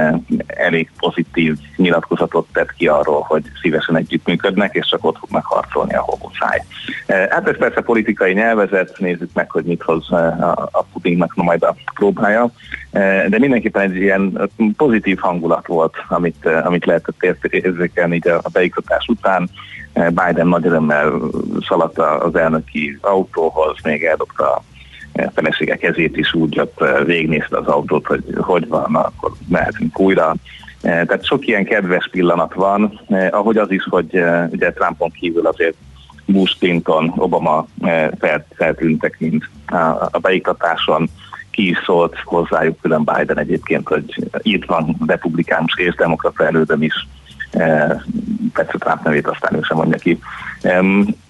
elég pozitív nyilatkozatot tett ki arról, hogy szívesen együttműködnek, és csak ott fognak harcolni a homofáj. Hát ez persze politikai nyelvezet, nézzük meg, hogy mit hoz a Putinnak majd a próbája, de mindenképpen egy ilyen pozitív hangulat volt, amit, amit lehetett érzékelni a beiktatás után. Biden nagy örömmel szaladt az elnöki autóhoz, még eldobta felesége kezét is úgy ott eh, végnézte az autót, hogy hogy van, akkor mehetünk újra. Eh, tehát sok ilyen kedves pillanat van, eh, ahogy az is, hogy ugye Trumpon kívül azért Bush, Clinton, Obama feltűntek, mint a beiktatáson. Ki is szólt hozzájuk külön Biden egyébként, hogy itt van republikánus és demokrata elődöm is, persze Trump nevét aztán ő sem mondja ki.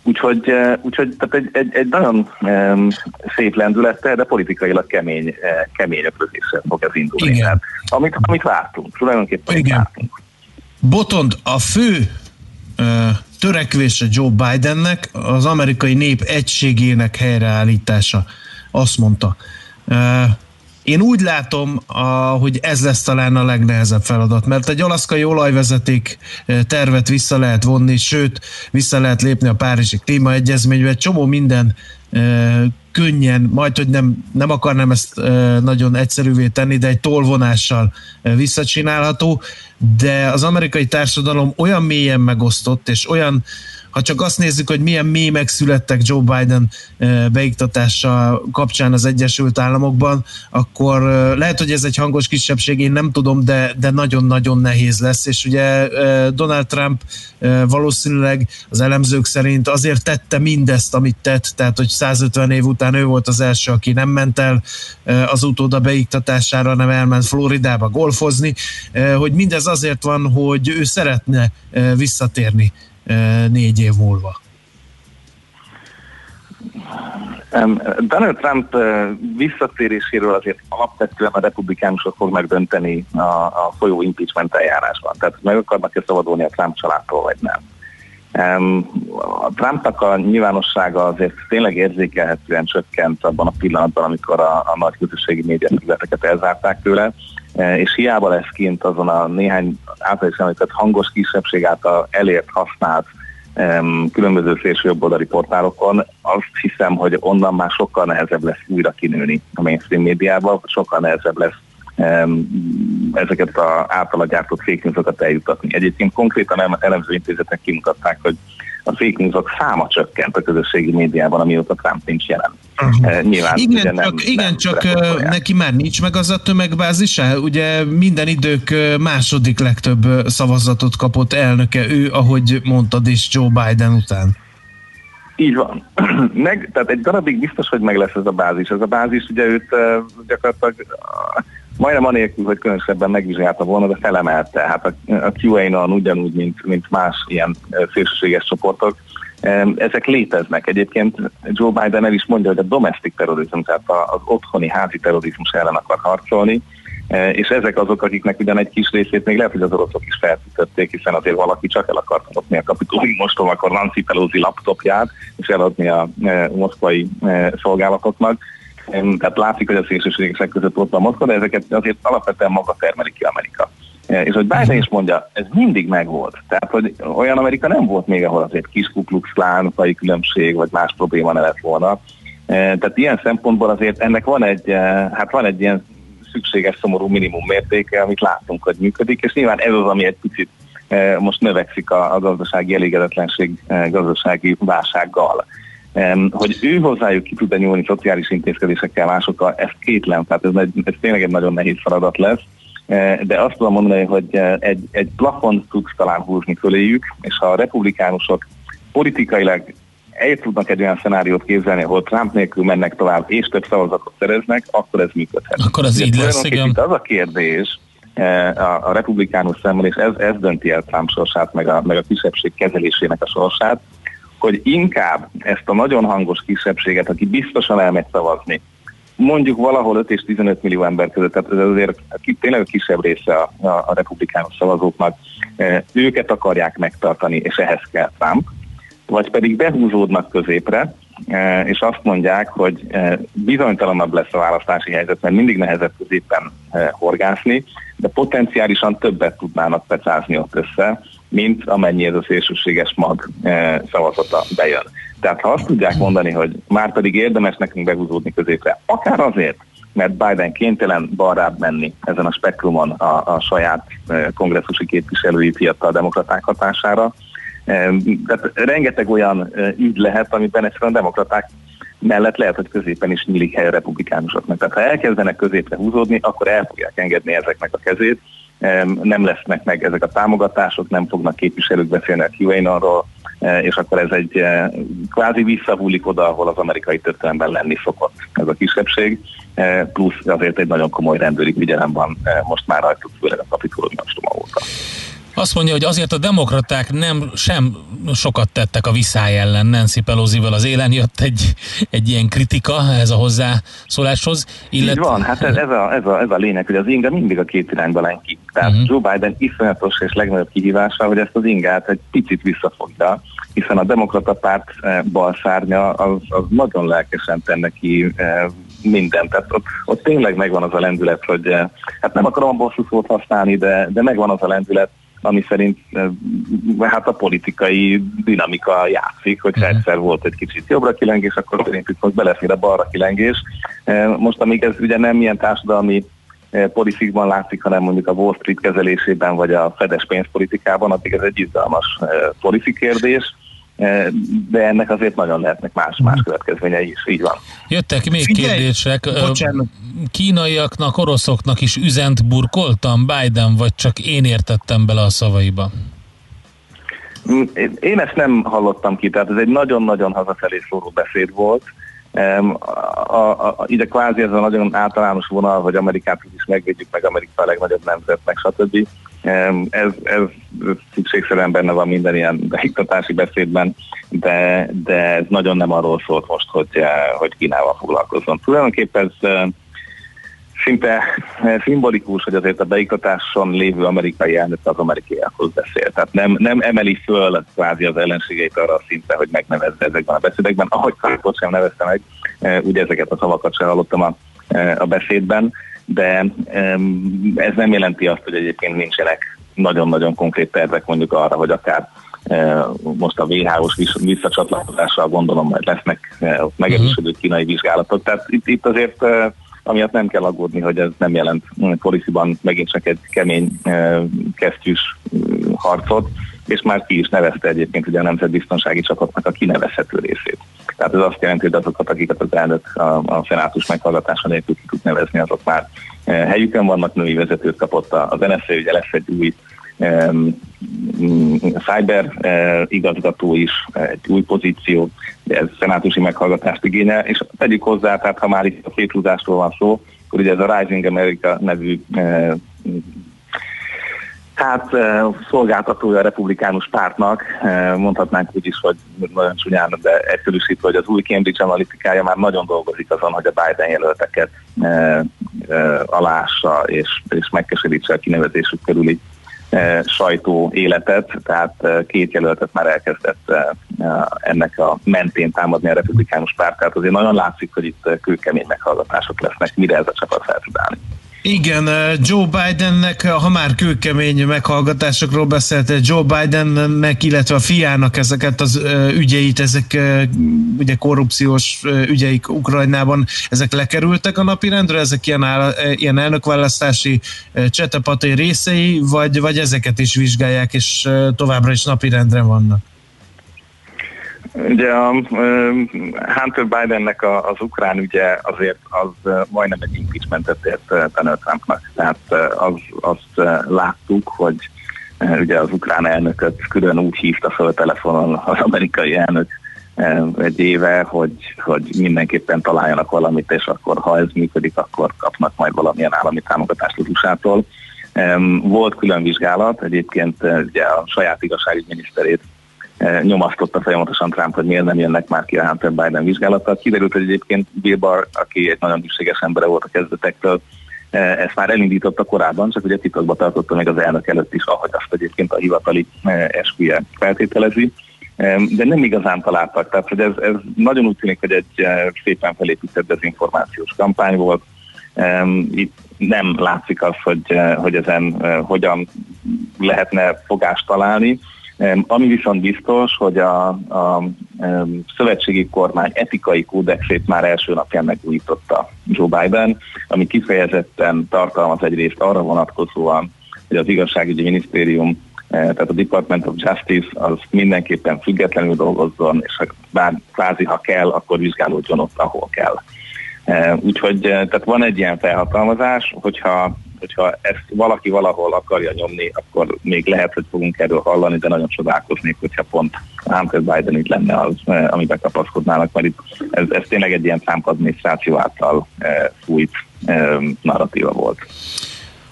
Úgyhogy, úgyhogy tehát egy, egy, egy nagyon szép lendülettel, de politikailag kemény, kemény öklözéssel fog ez indulni. Igen. Amit, amit vártunk, tulajdonképpen Igen. vártunk. Botond, a fő törekvése Joe Bidennek az amerikai nép egységének helyreállítása. Azt mondta. Én úgy látom, a, hogy ez lesz talán a legnehezebb feladat, mert egy alaszkai olajvezeték tervet vissza lehet vonni, sőt, vissza lehet lépni a Párizsi Klímaegyezménybe, egy csomó minden könnyen, majd, hogy nem, nem akarnám ezt nagyon egyszerűvé tenni, de egy tolvonással visszacsinálható, de az amerikai társadalom olyan mélyen megosztott, és olyan ha csak azt nézzük, hogy milyen mémek születtek Joe Biden beiktatása kapcsán az Egyesült Államokban, akkor lehet, hogy ez egy hangos kisebbség, én nem tudom, de, de nagyon-nagyon nehéz lesz, és ugye Donald Trump valószínűleg az elemzők szerint azért tette mindezt, amit tett, tehát hogy 150 év után ő volt az első, aki nem ment el az utóda beiktatására, hanem elment Floridába golfozni, hogy mindez azért van, hogy ő szeretne visszatérni négy év múlva? Donald Trump visszatéréséről azért alapvetően a republikánusok fognak dönteni a, a folyó impeachment eljárásban. Tehát meg akarnak-e szabadulni a Trump családtól, vagy nem. A Trumpnak a nyilvánossága azért tényleg érzékelhetően csökkent abban a pillanatban, amikor a, a nagy közösségi média elzárták tőle, és hiába lesz kint azon a néhány által is említett hangos kisebbség által elért, használt különböző szélsőjobboldali portálokon, azt hiszem, hogy onnan már sokkal nehezebb lesz újra kinőni a mainstream médiába, sokkal nehezebb lesz ezeket az általa gyártott fake eljutatni. Egyébként konkrétan elemző intézetek kimutatták, hogy a fake newsok száma csökkent a közösségi médiában, amióta Trump nincs jelen. Uh-huh. Nyilván igen, csak, nem, igen, nem csak neki már nincs meg az a tömegbázisa. Ugye minden idők második legtöbb szavazatot kapott elnöke ő, ahogy mondtad is Joe Biden után. Így van. Meg, tehát egy darabig biztos, hogy meg lesz ez a bázis. Ez a bázis ugye őt gyakorlatilag majdnem anélkül, hogy különösebben megvizsgálta volna, de felemelte. Hát a, a QAnon ugyanúgy, mint, mint más ilyen szélsőséges csoportok, ezek léteznek. Egyébként Joe Biden el is mondja, hogy a domestic terrorizmus, tehát az otthoni házi terrorizmus ellen akar harcolni, és ezek azok, akiknek ugyan egy kis részét még lehet, hogy az oroszok is feltütötték, hiszen azért valaki csak el akart adni a kapitoliumostom, akkor Nancy Pelosi laptopját, és eladni a moszkvai szolgálatoknak tehát látszik, hogy a szélsőségesek között ott van Moszkva, de ezeket azért alapvetően maga termelik ki Amerika. E, és hogy Biden is mondja, ez mindig megvolt. Tehát, hogy olyan Amerika nem volt még, ahol azért kis kukluxlán, fai különbség, vagy más probléma ne lett volna. E, tehát ilyen szempontból azért ennek van egy, e, hát van egy ilyen szükséges szomorú minimum mértéke, amit látunk, hogy működik, és nyilván ez az, ami egy picit most növekszik a, a gazdasági elégedetlenség gazdasági válsággal. Hogy ő hozzájuk ki tud-e nyúlni szociális intézkedésekkel másokkal, ez kétlem, tehát ez, egy, ez tényleg egy nagyon nehéz feladat lesz. De azt tudom mondani, hogy egy, egy plafont tudsz talán húzni föléjük, és ha a republikánusok politikailag el tudnak egy olyan szenáriót képzelni, ahol Trump nélkül mennek tovább, és több szavazatot szereznek, akkor ez működhet. Akkor az így lesz, igen. Az a kérdés, a, a republikánus szemmel, és ez, ez dönti el Trump sorsát, meg a, meg a kisebbség kezelésének a sorsát, hogy inkább ezt a nagyon hangos kisebbséget, aki biztosan elmegy szavazni, mondjuk valahol 5 és 15 millió ember között, tehát ez azért tényleg a kisebb része a, a, a republikánus szavazóknak, őket akarják megtartani, és ehhez kell Trump, vagy pedig behúzódnak középre, és azt mondják, hogy bizonytalanabb lesz a választási helyzet, mert mindig nehezebb középen horgászni, de potenciálisan többet tudnának pecázni ott össze, mint amennyi ez a szélsőséges mag szavazata bejön. Tehát ha azt tudják mondani, hogy már pedig érdemes nekünk behúzódni középre, akár azért, mert Biden kénytelen balrább menni ezen a spektrumon a, a saját kongresszusi képviselői fiatal demokraták hatására, tehát rengeteg olyan ügy lehet, amiben egyszerűen a demokraták mellett lehet, hogy középen is nyílik hely a republikánusoknak. Tehát ha elkezdenek középre húzódni, akkor el fogják engedni ezeknek a kezét, nem lesznek meg ezek a támogatások, nem fognak képviselők beszélni a QAnon-ról, és akkor ez egy kvázi visszahúlik oda, ahol az amerikai történelemben lenni szokott ez a kisebbség, plusz azért egy nagyon komoly rendőri figyelem van most már rajtuk, főleg a kapitulórium óta. Azt mondja, hogy azért a demokraták nem sem sokat tettek a viszály ellen. Nancy Pelosi-val az élen jött egy, egy ilyen kritika ez a hozzászóláshoz. Illet... Így van, hát ez, ez, a, ez, a, ez a lényeg, hogy az inga mindig a két irányba len ki. Tehát uh-huh. Joe Biden iszonyatos és legnagyobb kihívása, hogy ezt az ingát egy picit visszafogja, hiszen a demokrata párt eh, balszárnya az, az nagyon lelkesen tenne ki eh, mindent. Tehát ott, ott tényleg megvan az a lendület, hogy eh, hát nem akarom a bosszú szót használni, de, de megvan az a lendület, ami szerint eh, hát a politikai dinamika játszik, hogy uh-huh. egyszer volt egy kicsit jobbra kilengés, akkor szerintük most belefér a balra kilengés. Eh, most amíg ez ugye nem ilyen társadalmi eh, politikban látszik, hanem mondjuk a Wall Street kezelésében, vagy a fedes pénzpolitikában, addig ez egy izgalmas policy kérdés de ennek azért nagyon lehetnek más, más következményei is, így van. Jöttek még Figyelj, kérdések. Bocsánat. Kínaiaknak, oroszoknak is üzent burkoltam Biden, vagy csak én értettem bele a szavaiba? Mm, én ezt nem hallottam ki, tehát ez egy nagyon-nagyon hazafelé szóló beszéd volt. A, a, a, ide kvázi ez a nagyon általános vonal, hogy Amerikát is megvédjük, meg Amerika a legnagyobb nemzet, meg stb. Ez, ez szükségszerűen benne van minden ilyen beiktatási beszédben, de, de ez nagyon nem arról szólt most, hogy, eh, hogy Kínával foglalkozzon. Tulajdonképpen ez eh, szinte eh, szimbolikus, hogy azért a beiktatáson lévő amerikai elnök az amerikaiakhoz beszél. Tehát nem, nem emeli föl kvázi az ellenségeit arra a szintre, hogy megnevezze ezekben a beszédekben, ahogy Trumpot sem nevezte meg, ugye ezeket a szavakat sem hallottam a, a beszédben, de ez nem jelenti azt, hogy egyébként nincsenek nagyon-nagyon konkrét tervek mondjuk arra, hogy akár e, most a WHO-s visszacsatlakozással gondolom, hogy lesznek e, megerősödő mhm. kínai vizsgálatok. Tehát itt, itt azért e, amiatt nem kell aggódni, hogy ez nem jelent policyban megint csak egy kemény kesztyűs harcot, és már ki is nevezte egyébként ugye a nemzetbiztonsági csapatnak a kinevezhető részét. Tehát ez azt jelenti, hogy azokat, akiket az elnök a, a szenátus meghallgatása nélkül ki tud nevezni, azok már eh, helyükön vannak, női vezetőt kapott az NSZ, ugye lesz egy új um, cyber uh, igazgató is, egy új pozíció, de ez szenátusi meghallgatást igényel, és tegyük hozzá, tehát ha már itt a széthúzásról van szó, akkor ugye ez a Rising America nevű uh, hát szolgáltatója a republikánus pártnak, mondhatnánk úgy is, hogy nagyon csúnyán, de egyszerűsítve, hogy az új Cambridge Analytica-ja már nagyon dolgozik azon, hogy a Biden jelölteket alássa és, és megkeserítse a kinevezésük körüli sajtó életet, tehát két jelöltet már elkezdett ennek a mentén támadni a republikánus párt, tehát azért nagyon látszik, hogy itt kőkemény meghallgatások lesznek, mire ez a csapat fel tud állni. Igen, Joe Bidennek, ha már kőkemény meghallgatásokról beszélt, Joe Bidennek, illetve a fiának ezeket az ügyeit, ezek ugye korrupciós ügyeik Ukrajnában, ezek lekerültek a napirendre, ezek ilyen, áll, ilyen elnökválasztási csetepaté részei, vagy, vagy ezeket is vizsgálják, és továbbra is napirendre vannak? Ugye a Hunter Bidennek a, az ukrán ügye azért az majdnem egy impeachmentet ért Donald Trumpnak. Tehát az, azt láttuk, hogy ugye az ukrán elnököt külön úgy hívta föl telefonon az amerikai elnök egy éve, hogy, hogy mindenképpen találjanak valamit, és akkor ha ez működik, akkor kapnak majd valamilyen állami támogatást az USA-tól. Volt külön vizsgálat, egyébként ugye a saját igazságügyminiszterét nyomasztotta folyamatosan Trump, hogy miért nem jönnek már ki a Hunter Biden vizsgálattal. Kiderült, hogy egyébként Bill Barr, aki egy nagyon szükséges embere volt a kezdetektől, eh, ezt már elindította korábban, csak ugye titokba tartotta még az elnök előtt is, ahogy azt egyébként a hivatali eh, esküje feltételezi. De nem igazán találtak, tehát hogy ez, ez nagyon úgy tűnik, hogy egy szépen felépített dezinformációs kampány volt. Itt nem látszik az, hogy, hogy ezen hogyan lehetne fogást találni. Ami viszont biztos, hogy a, a szövetségi kormány etikai kódexét már első napján megújította Joe Biden, ami kifejezetten tartalmaz egyrészt arra vonatkozóan, hogy az igazságügyi minisztérium, eh, tehát a Department of Justice az mindenképpen függetlenül dolgozzon, és bár kvázi ha kell, akkor vizsgálódjon ott, ahol kell. Eh, úgyhogy eh, tehát van egy ilyen felhatalmazás, hogyha hogyha ezt valaki valahol akarja nyomni, akkor még lehet, hogy fogunk erről hallani, de nagyon csodálkoznék, hogyha pont Hunter Biden itt lenne az, eh, amiben kapaszkodnának, mert itt ez, ez tényleg egy ilyen Trump adminisztráció által eh, fújt eh, narratíva volt.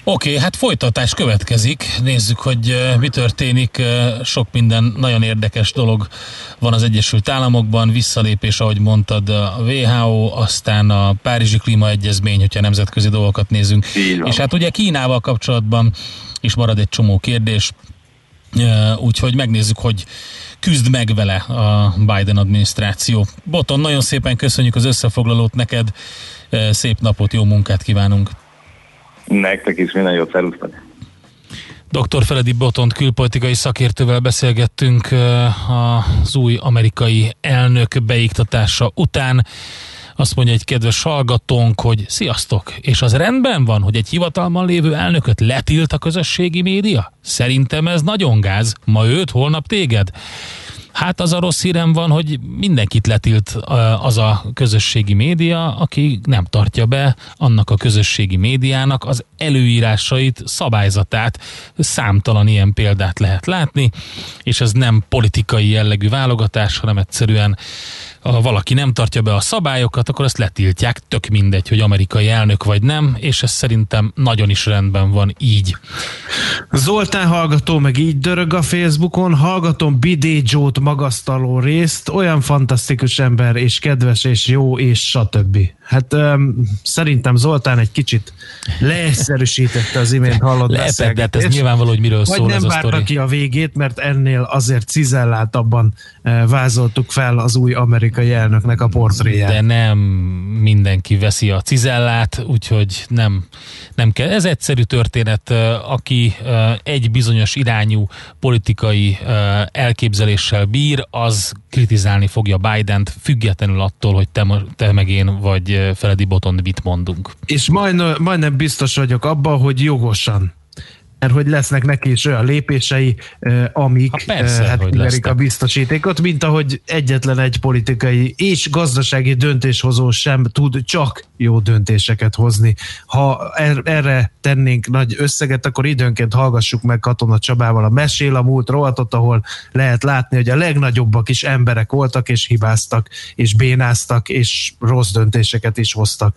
Oké, okay, hát folytatás következik. Nézzük, hogy mi történik. Sok minden nagyon érdekes dolog van az Egyesült Államokban. Visszalépés, ahogy mondtad, a WHO, aztán a Párizsi Klímaegyezmény, hogyha nemzetközi dolgokat nézünk. És hát ugye Kínával kapcsolatban is marad egy csomó kérdés. Úgyhogy megnézzük, hogy küzd meg vele a Biden adminisztráció. Boton, nagyon szépen köszönjük az összefoglalót neked. Szép napot, jó munkát kívánunk! Nektek is minden jót, szervusztok! Dr. Feledi Botont külpolitikai szakértővel beszélgettünk az új amerikai elnök beiktatása után. Azt mondja egy kedves hallgatónk, hogy sziasztok, és az rendben van, hogy egy hivatalban lévő elnököt letilt a közösségi média? Szerintem ez nagyon gáz. Ma őt, holnap téged. Hát az a rossz hírem van, hogy mindenkit letilt az a közösségi média, aki nem tartja be annak a közösségi médiának az előírásait, szabályzatát. Számtalan ilyen példát lehet látni, és ez nem politikai jellegű válogatás, hanem egyszerűen ha valaki nem tartja be a szabályokat, akkor ezt letiltják, tök mindegy, hogy amerikai elnök vagy nem, és ez szerintem nagyon is rendben van így. Zoltán hallgató meg így dörög a Facebookon, hallgatom Bidé Jót magasztaló részt, olyan fantasztikus ember, és kedves, és jó, és stb. Hát um, szerintem Zoltán egy kicsit leegyszerűsítette az imént hallott hát ez nyilvánvaló, hogy miről Vagy szól nem ez a sztori. ki a végét, mert ennél azért cizelláltabban vázoltuk fel az új amerikai elnöknek a portréját. De nem mindenki veszi a cizellát, úgyhogy nem, nem kell. Ez egyszerű történet, aki egy bizonyos irányú politikai elképzeléssel bír, az kritizálni fogja Biden-t, függetlenül attól, hogy te, te meg én vagy Feledi Boton mit mondunk. És majdnem, majdnem biztos vagyok abban, hogy jogosan mert hogy lesznek neki is olyan lépései, amik ha persze, hát kiverik a biztosítékot, mint ahogy egyetlen egy politikai és gazdasági döntéshozó sem tud csak jó döntéseket hozni. Ha er, erre tennénk nagy összeget, akkor időnként hallgassuk meg Katona Csabával a Mesél a múlt rovatot, ahol lehet látni, hogy a legnagyobbak is emberek voltak, és hibáztak, és bénáztak, és rossz döntéseket is hoztak.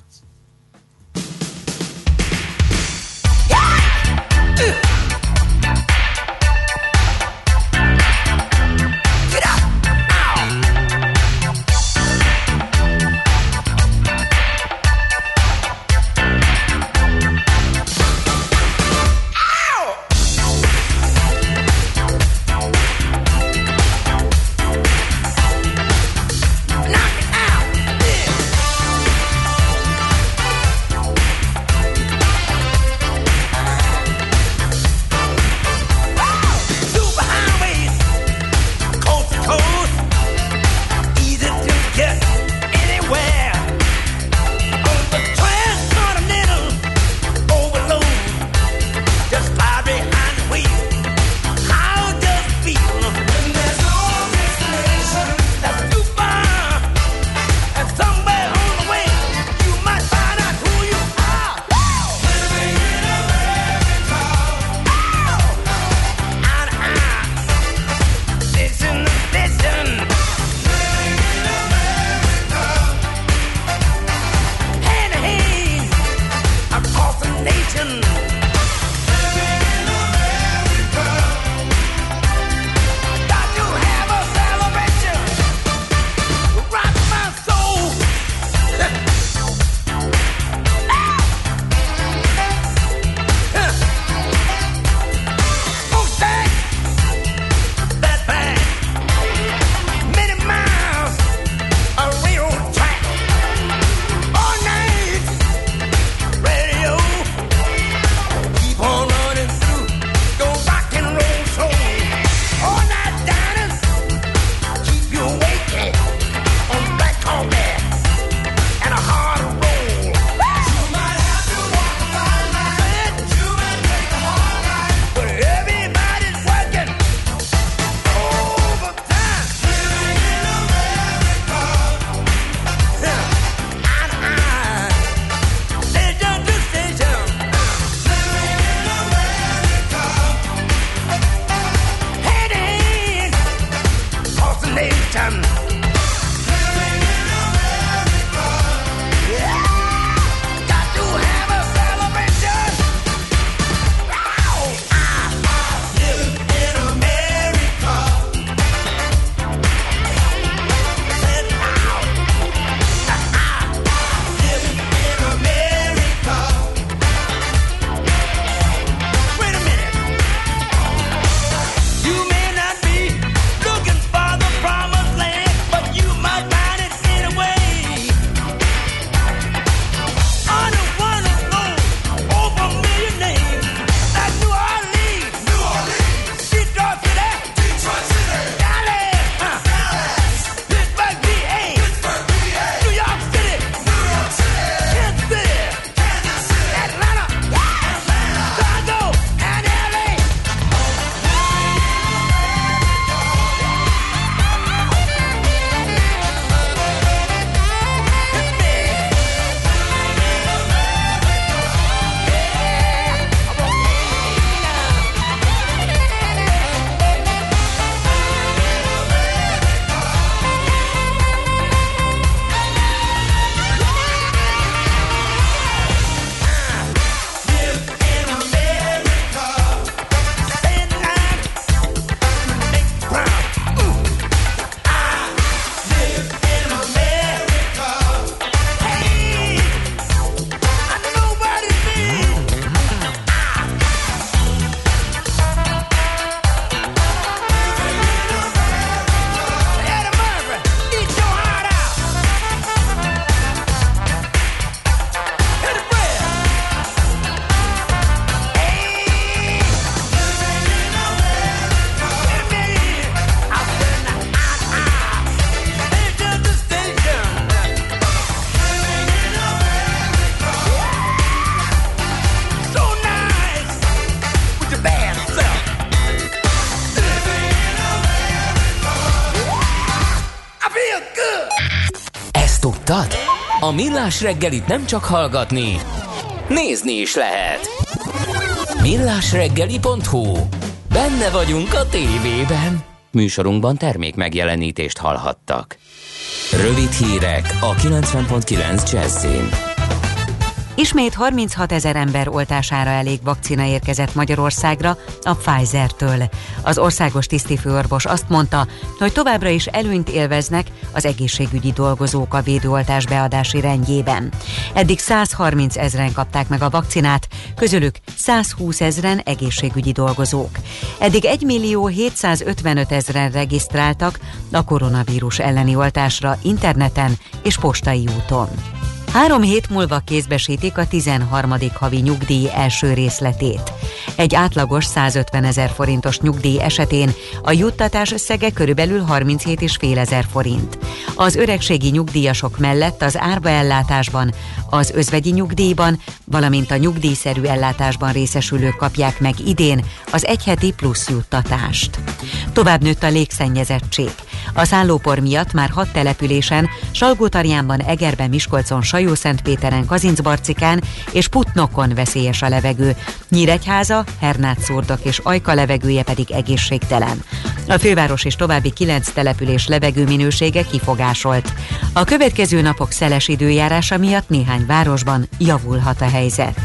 Millás reggelit nem csak hallgatni, nézni is lehet. Millásreggeli.hu Benne vagyunk a tévében. Műsorunkban termék megjelenítést hallhattak. Rövid hírek a 90.9 Jazzin. Ismét 36 ezer ember oltására elég vakcina érkezett Magyarországra a Pfizer-től. Az országos tisztifőorvos azt mondta, hogy továbbra is előnyt élveznek az egészségügyi dolgozók a védőoltás beadási rendjében. Eddig 130 ezeren kapták meg a vakcinát, közülük 120 ezeren egészségügyi dolgozók. Eddig 1 millió 755 ezeren regisztráltak a koronavírus elleni oltásra interneten és postai úton. Három hét múlva kézbesítik a 13. havi nyugdíj első részletét. Egy átlagos 150 ezer forintos nyugdíj esetén a juttatás összege körülbelül 37,5 ezer forint. Az öregségi nyugdíjasok mellett az árva ellátásban, az özvegyi nyugdíjban, valamint a nyugdíjszerű ellátásban részesülők kapják meg idén az egyheti plusz juttatást. Tovább nőtt a légszennyezettség. A szállópor miatt már hat településen, Salgótarjánban, Egerben, Miskolcon, Sajó-Szentpéteren, Kazincbarcikán és Putnokon veszélyes a levegő. Nyíregyháza, Hernát és Ajka levegője pedig egészségtelen. A főváros és további kilenc település levegő minősége kifogásolt. A következő napok szeles időjárása miatt néhány városban javulhat a helyzet.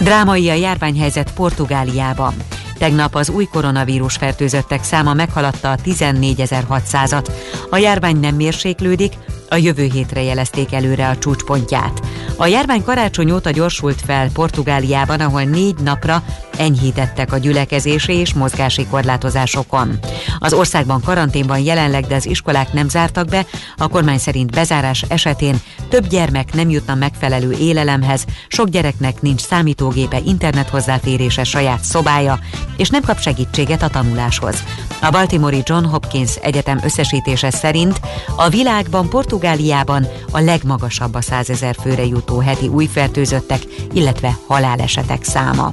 Drámai a járványhelyzet Portugáliában. Tegnap az új koronavírus fertőzöttek száma meghaladta a 14.600-at. A járvány nem mérséklődik, a jövő hétre jelezték előre a csúcspontját. A járvány karácsony óta gyorsult fel Portugáliában, ahol négy napra enyhítettek a gyülekezési és mozgási korlátozásokon. Az országban karanténban jelenleg, de az iskolák nem zártak be, a kormány szerint bezárás esetén több gyermek nem jutna megfelelő élelemhez, sok gyereknek nincs számítógépe, internet hozzáférése, saját szobája, és nem kap segítséget a tanuláshoz. A Baltimore John Hopkins Egyetem összesítése szerint a világban Portugáliában a legmagasabb a 100 ezer főre jutó heti új fertőzöttek, illetve halálesetek száma.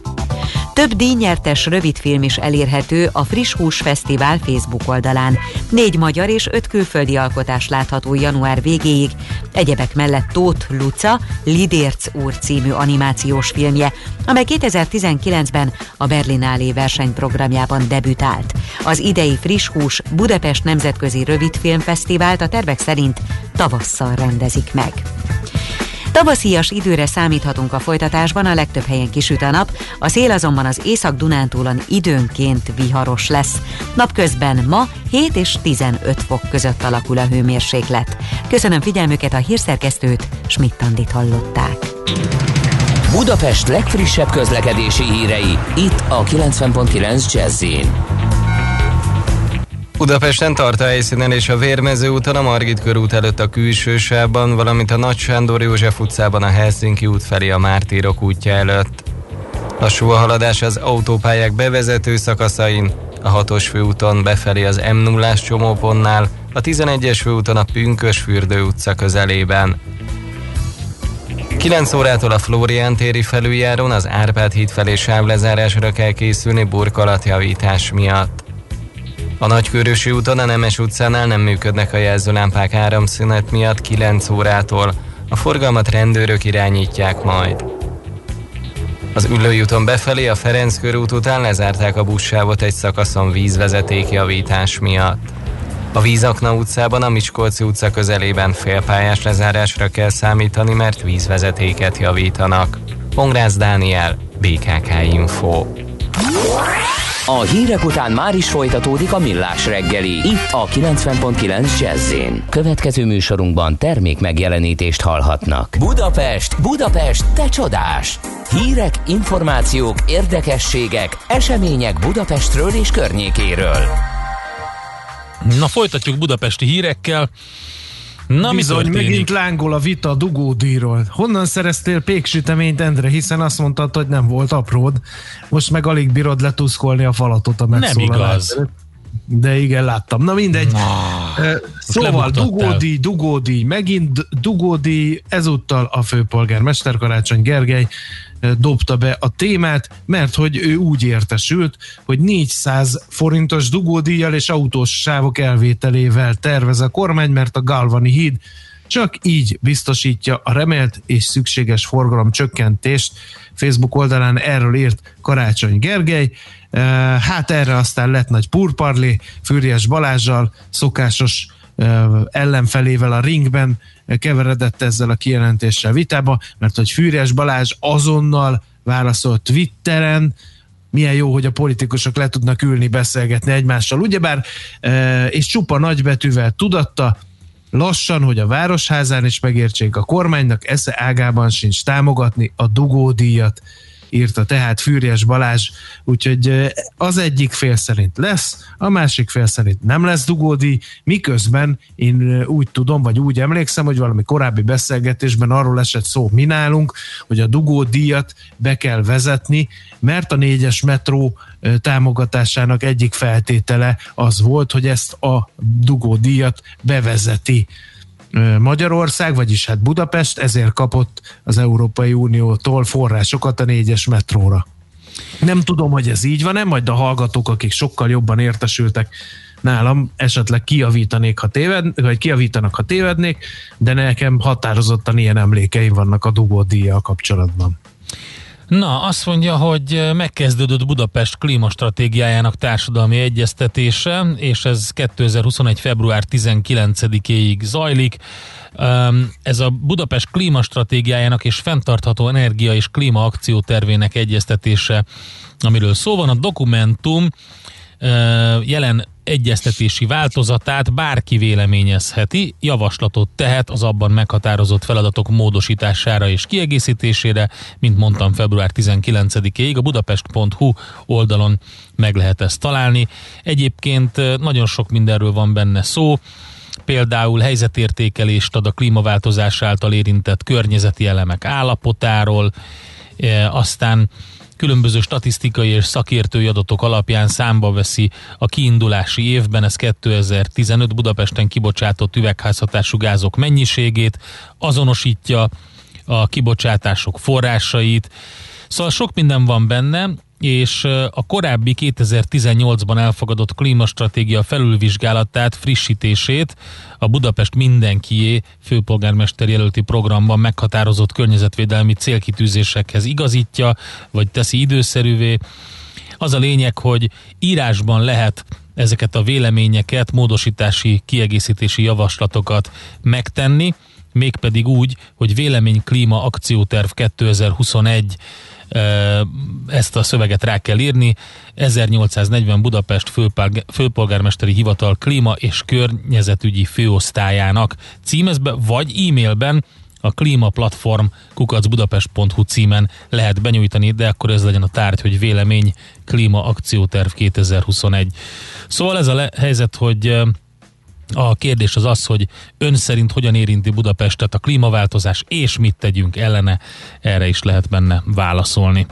Több díjnyertes rövidfilm is elérhető a Friss Hús Fesztivál Facebook oldalán. Négy magyar és öt külföldi alkotás látható január végéig. Egyebek mellett Tóth Luca, Lidérc úr című animációs filmje, amely 2019-ben a Berlinálé versenyprogramjában debütált. Az idei Friss Hús Budapest Nemzetközi Rövidfilmfesztivált a tervek szerint tavasszal rendezik meg. Tavaszias időre számíthatunk a folytatásban, a legtöbb helyen kisüt a nap, a szél azonban az Észak-Dunántúlon időnként viharos lesz. Napközben ma 7 és 15 fok között alakul a hőmérséklet. Köszönöm figyelmüket a hírszerkesztőt, Schmidt-Tandit hallották. Budapest legfrissebb közlekedési hírei, itt a 90.9 jazz Budapesten tart a helyszínen és a Vérmező úton a Margit körút előtt a külső sávban, valamint a Nagy Sándor József utcában a Helsinki út felé a Mártírok útja előtt. Lassú a haladás az autópályák bevezető szakaszain, a 6-os főúton befelé az m 0 csomópontnál, a 11-es főúton a Pünkös fürdő utca közelében. 9 órától a Flórián téri felüljárón az Árpád híd felé sávlezárásra kell készülni burkolatjavítás miatt. A Nagykörösi úton a Nemes utcánál nem működnek a jelzőlámpák áramszünet miatt 9 órától. A forgalmat rendőrök irányítják majd. Az Üllői úton befelé a Ferenc körút után lezárták a buszsávot egy szakaszon vízvezeték javítás miatt. A Vízakna utcában a Miskolci utca közelében félpályás lezárásra kell számítani, mert vízvezetéket javítanak. Pongrász Dániel, BKK Info. A hírek után már is folytatódik a millás reggeli. Itt a 90.9 jazz Következő műsorunkban termék megjelenítést hallhatnak. Budapest, Budapest, te csodás! Hírek, információk, érdekességek, események Budapestről és környékéről. Na folytatjuk budapesti hírekkel. Na, Bizony, mi megint lángol a vita a dugódíjról. Honnan szereztél péksüteményt, Endre, hiszen azt mondtad, hogy nem volt apród. Most meg alig bírod letuszkolni a falatot a megszólalás. Nem igaz. De igen, láttam. Na mindegy. Na, szóval dugódi, dugódi, megint dugódi, ezúttal a főpolgármester Karácsony Gergely dobta be a témát, mert hogy ő úgy értesült, hogy 400 forintos dugódíjjal és autós sávok elvételével tervez a kormány, mert a Galvani híd Csak így biztosítja a remélt és szükséges forgalom csökkentést. Facebook oldalán erről írt Karácsony Gergely. Hát erre aztán lett nagy purparli, Fűrjes Balázsjal, szokásos ellenfelével a ringben keveredett ezzel a kijelentéssel vitába, mert hogy Fűrjes Balázs azonnal válaszolt Twitteren, milyen jó, hogy a politikusok le tudnak ülni, beszélgetni egymással, ugyebár, és csupa nagybetűvel tudatta, lassan, hogy a Városházán is megértsék a kormánynak, esze ágában sincs támogatni a dugódíjat írta tehát Fűrjes Balázs, úgyhogy az egyik fél szerint lesz, a másik fél szerint nem lesz dugódi, miközben én úgy tudom, vagy úgy emlékszem, hogy valami korábbi beszélgetésben arról esett szó mi nálunk, hogy a dugódíjat be kell vezetni, mert a négyes metró támogatásának egyik feltétele az volt, hogy ezt a dugódíjat bevezeti Magyarország, vagyis hát Budapest, ezért kapott az Európai Uniótól forrásokat a négyes metróra. Nem tudom, hogy ez így van-e, majd a hallgatók, akik sokkal jobban értesültek nálam, esetleg kiavítanék, ha téved, vagy kiavítanak, ha tévednék, de nekem határozottan ilyen emlékeim vannak a dugódíjjal kapcsolatban. Na, azt mondja, hogy megkezdődött Budapest klímastratégiájának társadalmi egyeztetése, és ez 2021. február 19-éig zajlik. Ez a Budapest klímastratégiájának és fenntartható energia és klíma akciótervének egyeztetése, amiről szó van. A dokumentum jelen egyeztetési változatát bárki véleményezheti, javaslatot tehet az abban meghatározott feladatok módosítására és kiegészítésére, mint mondtam február 19-ig a budapest.hu oldalon meg lehet ezt találni. Egyébként nagyon sok mindenről van benne szó, például helyzetértékelést ad a klímaváltozás által érintett környezeti elemek állapotáról, aztán különböző statisztikai és szakértői adatok alapján számba veszi a kiindulási évben, ez 2015 Budapesten kibocsátott üvegházhatású gázok mennyiségét, azonosítja a kibocsátások forrásait, Szóval sok minden van benne, és a korábbi 2018-ban elfogadott klímastratégia felülvizsgálatát, frissítését a Budapest mindenkié főpolgármester jelölti programban meghatározott környezetvédelmi célkitűzésekhez igazítja, vagy teszi időszerűvé. Az a lényeg, hogy írásban lehet ezeket a véleményeket, módosítási, kiegészítési javaslatokat megtenni, mégpedig úgy, hogy vélemény klíma akcióterv 2021 ezt a szöveget rá kell írni. 1840 Budapest főpolgármesteri hivatal klíma és környezetügyi főosztályának címezbe, vagy e-mailben a klímaplatform kukacbudapest.hu címen lehet benyújtani, de akkor ez legyen a tárgy, hogy vélemény klíma akcióterv 2021. Szóval ez a le- helyzet, hogy a kérdés az az, hogy ön szerint hogyan érinti Budapestet a klímaváltozás, és mit tegyünk ellene, erre is lehet benne válaszolni.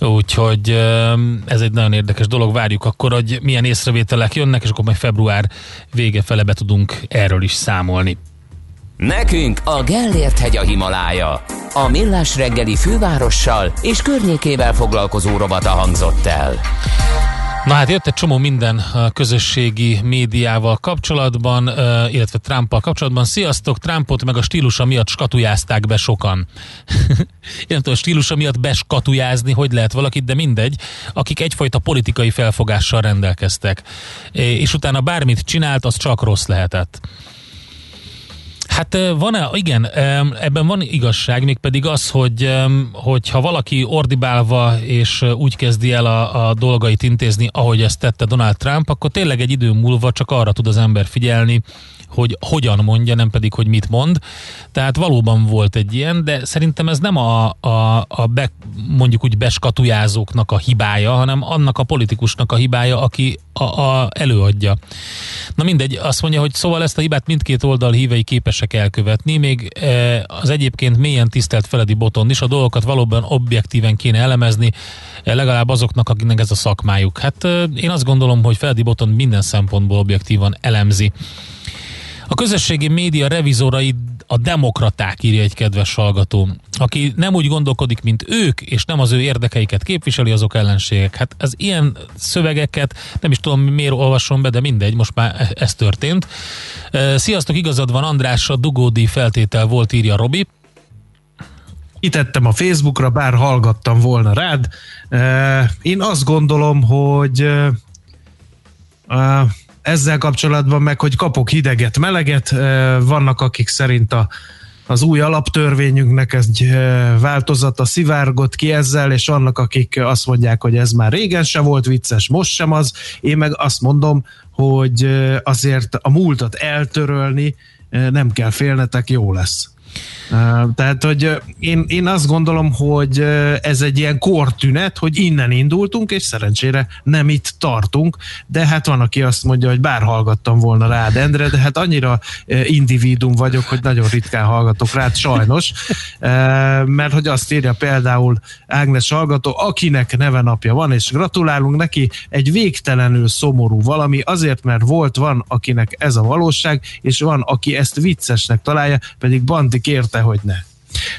Úgyhogy ez egy nagyon érdekes dolog. Várjuk akkor, hogy milyen észrevételek jönnek, és akkor majd február vége fele be tudunk erről is számolni. Nekünk a Gellért hegy a Himalája. A Millás reggeli fővárossal és környékével foglalkozó robata hangzott el. Na hát jött egy csomó minden a közösségi médiával kapcsolatban, illetve Trumpal kapcsolatban. Sziasztok, Trumpot meg a stílusa miatt skatujázták be sokan. Én nem tudom, a stílusa miatt beskatujázni, hogy lehet valakit, de mindegy, akik egyfajta politikai felfogással rendelkeztek. És utána bármit csinált, az csak rossz lehetett. Hát van-e, igen, ebben van igazság, mégpedig az, hogy, hogy ha valaki ordibálva és úgy kezdi el a, a dolgait intézni, ahogy ezt tette Donald Trump, akkor tényleg egy idő múlva csak arra tud az ember figyelni, hogy hogyan mondja, nem pedig, hogy mit mond. Tehát valóban volt egy ilyen, de szerintem ez nem a, a, a be, mondjuk úgy beskatujázóknak a hibája, hanem annak a politikusnak a hibája, aki a, a előadja. Na mindegy, azt mondja, hogy szóval ezt a hibát mindkét oldal hívei képesek elkövetni, még e, az egyébként mélyen tisztelt Feledi Boton is a dolgokat valóban objektíven kéne elemezni, e, legalább azoknak, akiknek ez a szakmájuk. Hát e, én azt gondolom, hogy Feledi Boton minden szempontból objektívan elemzi. A közösségi média revizorai a demokraták, írja egy kedves hallgató. Aki nem úgy gondolkodik, mint ők, és nem az ő érdekeiket képviseli, azok ellenségek. Hát az ilyen szövegeket nem is tudom miért olvasom be, de mindegy, most már e- ez történt. Sziasztok, igazad van András, a dugódi feltétel volt, írja Robi kitettem a Facebookra, bár hallgattam volna rád. Én azt gondolom, hogy ezzel kapcsolatban meg, hogy kapok hideget, meleget, vannak akik szerint a, az új alaptörvényünknek egy változata szivárgott ki ezzel, és vannak, akik azt mondják, hogy ez már régen se volt vicces, most sem az. Én meg azt mondom, hogy azért a múltat eltörölni nem kell félnetek, jó lesz. Tehát, hogy én, én azt gondolom, hogy ez egy ilyen kortünet, hogy innen indultunk, és szerencsére nem itt tartunk, de hát van, aki azt mondja, hogy bár hallgattam volna rád, Endre, de hát annyira individum vagyok, hogy nagyon ritkán hallgatok rád, sajnos, mert hogy azt írja például Ágnes hallgató, akinek neve napja van, és gratulálunk neki, egy végtelenül szomorú valami, azért, mert volt, van, akinek ez a valóság, és van, aki ezt viccesnek találja, pedig Bandi kérte érte, hogy ne.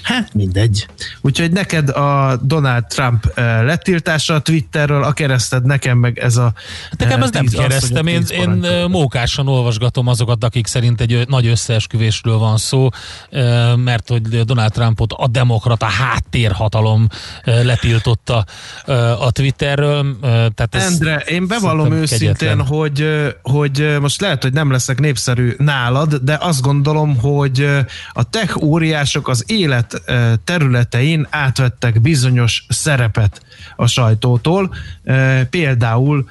Hát mindegy. Úgyhogy neked a Donald Trump eh, letiltása a Twitterről, a kereszted nekem meg ez a... Hát nekem ez nem keresztem, én, én eh, mókásan olvasgatom azokat, akik szerint egy nagy összeesküvésről van szó, eh, mert hogy Donald Trumpot a demokrata háttérhatalom letiltotta a Twitterről. Tehát ez Endre, én bevallom őszintén, hogy, hogy most lehet, hogy nem leszek népszerű nálad, de azt gondolom, hogy a tech óriások az élet területein átvettek bizonyos szerepet a sajtótól, például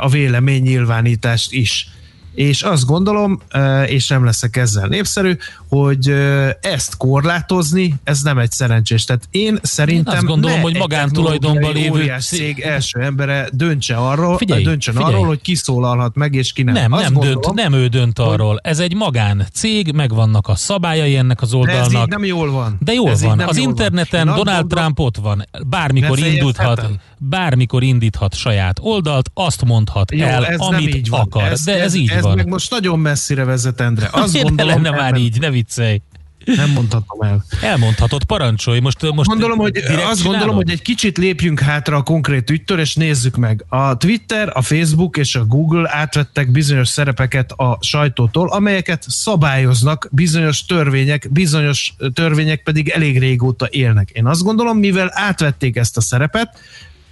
a véleménynyilvánítást is. És azt gondolom, és nem leszek ezzel népszerű, hogy ezt korlátozni, ez nem egy szerencsés. Tehát én szerintem én azt gondolom, hogy magántulajdonban lévő cég első embere döntse arról, figyelj, döntsön figyelj. arról, hogy kiszólalhat meg, és ki nem. Nem, azt nem, gondolom, dönt, nem ő dönt arról. Ez egy magán cég, megvannak a szabályai ennek az oldalnak. De ez így nem jól van. De jól ez van. Az interneten van. Donald Trump ott van. Bármikor indulhat, bármikor indíthat saját oldalt, azt mondhat Jó, el, ez amit akar. Ez, de ez, ez így ez van. meg most nagyon messzire vezet, Endre. Azt gondolom, lenne már így, ne viccelj. Nem mondhatom el. Elmondhatod, parancsolj. Most, most gondolom, hogy azt csinálod? gondolom, hogy egy kicsit lépjünk hátra a konkrét ügytől, és nézzük meg. A Twitter, a Facebook és a Google átvettek bizonyos szerepeket a sajtótól, amelyeket szabályoznak bizonyos törvények, bizonyos törvények pedig elég régóta élnek. Én azt gondolom, mivel átvették ezt a szerepet,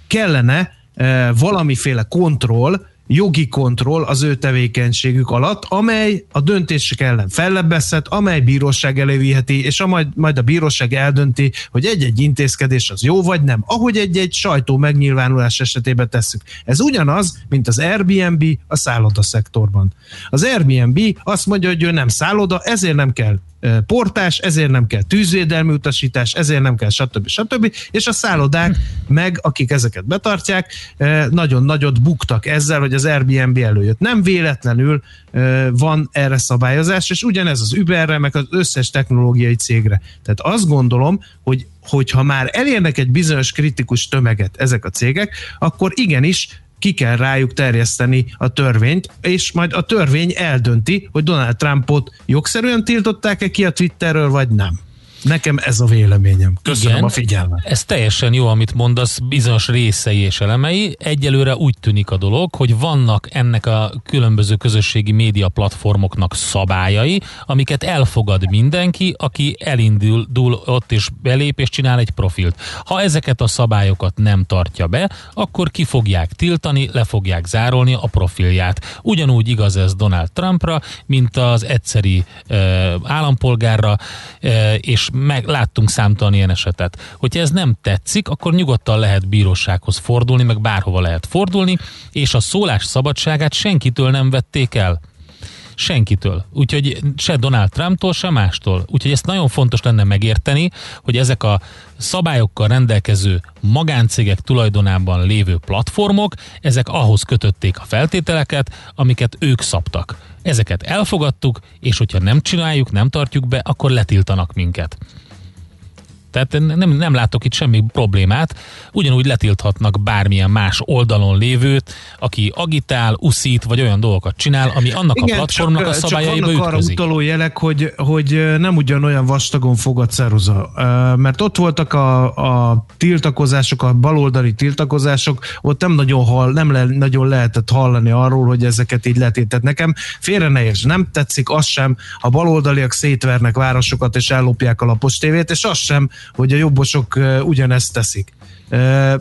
kellene eh, valamiféle kontroll, jogi kontroll az ő tevékenységük alatt, amely a döntések ellen fellebbezhet, amely bíróság eléviheti, és a majd, majd a bíróság eldönti, hogy egy-egy intézkedés az jó vagy nem, ahogy egy-egy sajtó megnyilvánulás esetében tesszük. Ez ugyanaz, mint az Airbnb a szálloda szektorban. Az Airbnb azt mondja, hogy ő nem szálloda, ezért nem kell portás, ezért nem kell tűzvédelmi utasítás, ezért nem kell stb. stb. És a szállodák meg, akik ezeket betartják, nagyon nagyot buktak ezzel, hogy az Airbnb előjött. Nem véletlenül van erre szabályozás, és ugyanez az Uberre, meg az összes technológiai cégre. Tehát azt gondolom, hogy hogyha már elérnek egy bizonyos kritikus tömeget ezek a cégek, akkor igenis ki kell rájuk terjeszteni a törvényt, és majd a törvény eldönti, hogy Donald Trumpot jogszerűen tiltották-e ki a Twitterről, vagy nem. Nekem ez a véleményem. Köszönöm Igen, a figyelmet. Ez teljesen jó, amit mondasz, bizonyos részei és elemei. Egyelőre úgy tűnik a dolog, hogy vannak ennek a különböző közösségi média platformoknak szabályai, amiket elfogad mindenki, aki elindul ott és belép és csinál egy profilt. Ha ezeket a szabályokat nem tartja be, akkor ki fogják tiltani, le fogják zárolni a profilját. Ugyanúgy igaz ez Donald Trumpra, mint az egyszeri uh, állampolgárra, uh, és meg láttunk számtalan ilyen esetet. Hogyha ez nem tetszik, akkor nyugodtan lehet bírósághoz fordulni, meg bárhova lehet fordulni, és a szólás szabadságát senkitől nem vették el senkitől. Úgyhogy se Donald Trumptól, se mástól. Úgyhogy ezt nagyon fontos lenne megérteni, hogy ezek a szabályokkal rendelkező magáncégek tulajdonában lévő platformok, ezek ahhoz kötötték a feltételeket, amiket ők szabtak. Ezeket elfogadtuk, és hogyha nem csináljuk, nem tartjuk be, akkor letiltanak minket. Tehát nem, nem látok itt semmi problémát. Ugyanúgy letilthatnak bármilyen más oldalon lévőt, aki agitál, uszít, vagy olyan dolgokat csinál, ami annak Igen, a platformnak csak, a szabályaiba csak vannak ütközik. arra utaló jelek, hogy, hogy nem ugyanolyan vastagon fog a ceruza. Mert ott voltak a, a tiltakozások, a baloldali tiltakozások, ott nem nagyon, hall, nem le, nagyon lehetett hallani arról, hogy ezeket így letiltett. Nekem félre ne érts, nem tetszik az sem, a baloldaliak szétvernek városokat és ellopják a lapos tévét, és az sem, hogy a jobbosok ugyanezt teszik.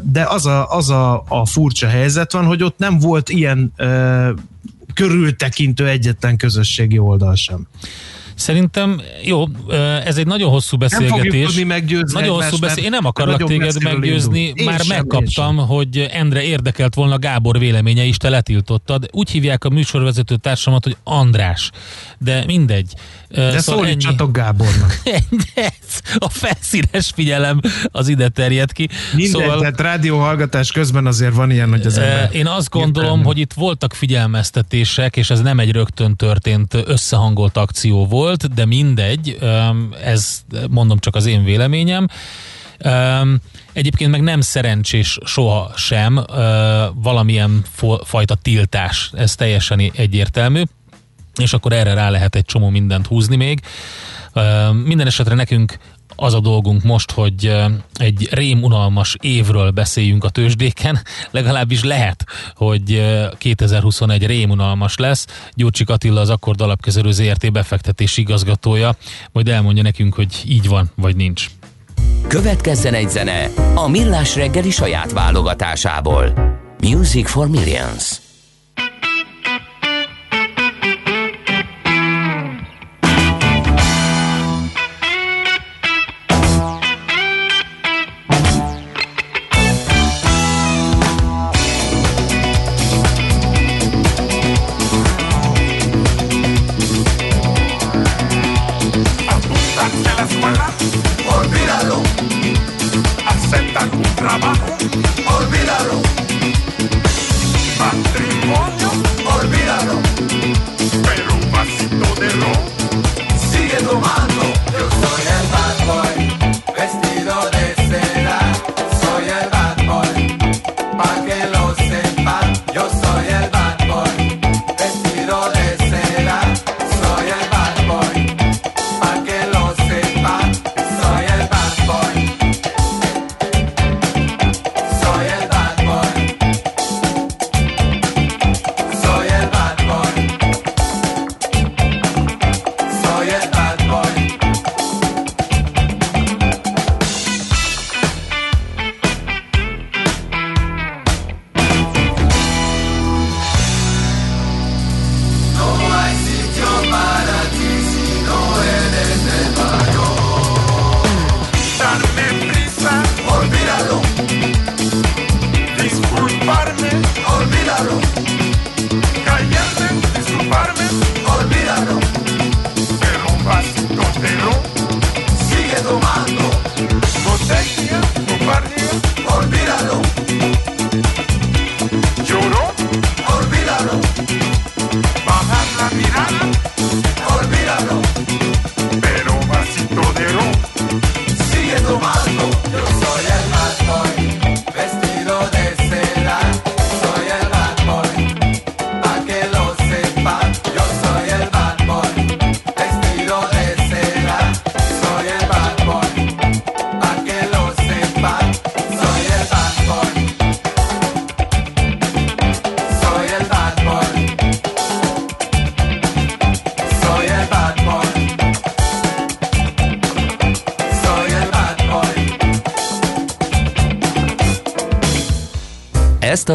De az a, az a, a furcsa helyzet van, hogy ott nem volt ilyen körültekintő egyetlen közösségi oldal sem. Szerintem jó, ez egy nagyon hosszú beszélgetés. Nem meggyőzni nagyon hosszú beszél... Én nem akarlak téged meggyőzni, indul. már sem, megkaptam, hogy Endre érdekelt volna Gábor véleménye is, te letiltottad. Úgy hívják a műsorvezető társamat, hogy András, de mindegy. De szóval szólítsatok Gábornak. a felszínes figyelem az ide terjed ki. Mindegy, szóval, tehát rádióhallgatás közben azért van ilyen, hogy az ember... Én azt gondolom, értelme. hogy itt voltak figyelmeztetések, és ez nem egy rögtön történt összehangolt akció volt, de mindegy, ez mondom csak az én véleményem. Egyébként meg nem szerencsés soha sem valamilyen fajta tiltás, ez teljesen egyértelmű és akkor erre rá lehet egy csomó mindent húzni még. Minden esetre nekünk az a dolgunk most, hogy egy rémunalmas évről beszéljünk a tőzsdéken, legalábbis lehet, hogy 2021 rémunalmas lesz. Gyurcsik Attila az Akkord Alapkezelő ZRT befektetési igazgatója, majd elmondja nekünk, hogy így van, vagy nincs. Következzen egy zene a Millás reggeli saját válogatásából. Music for Millions.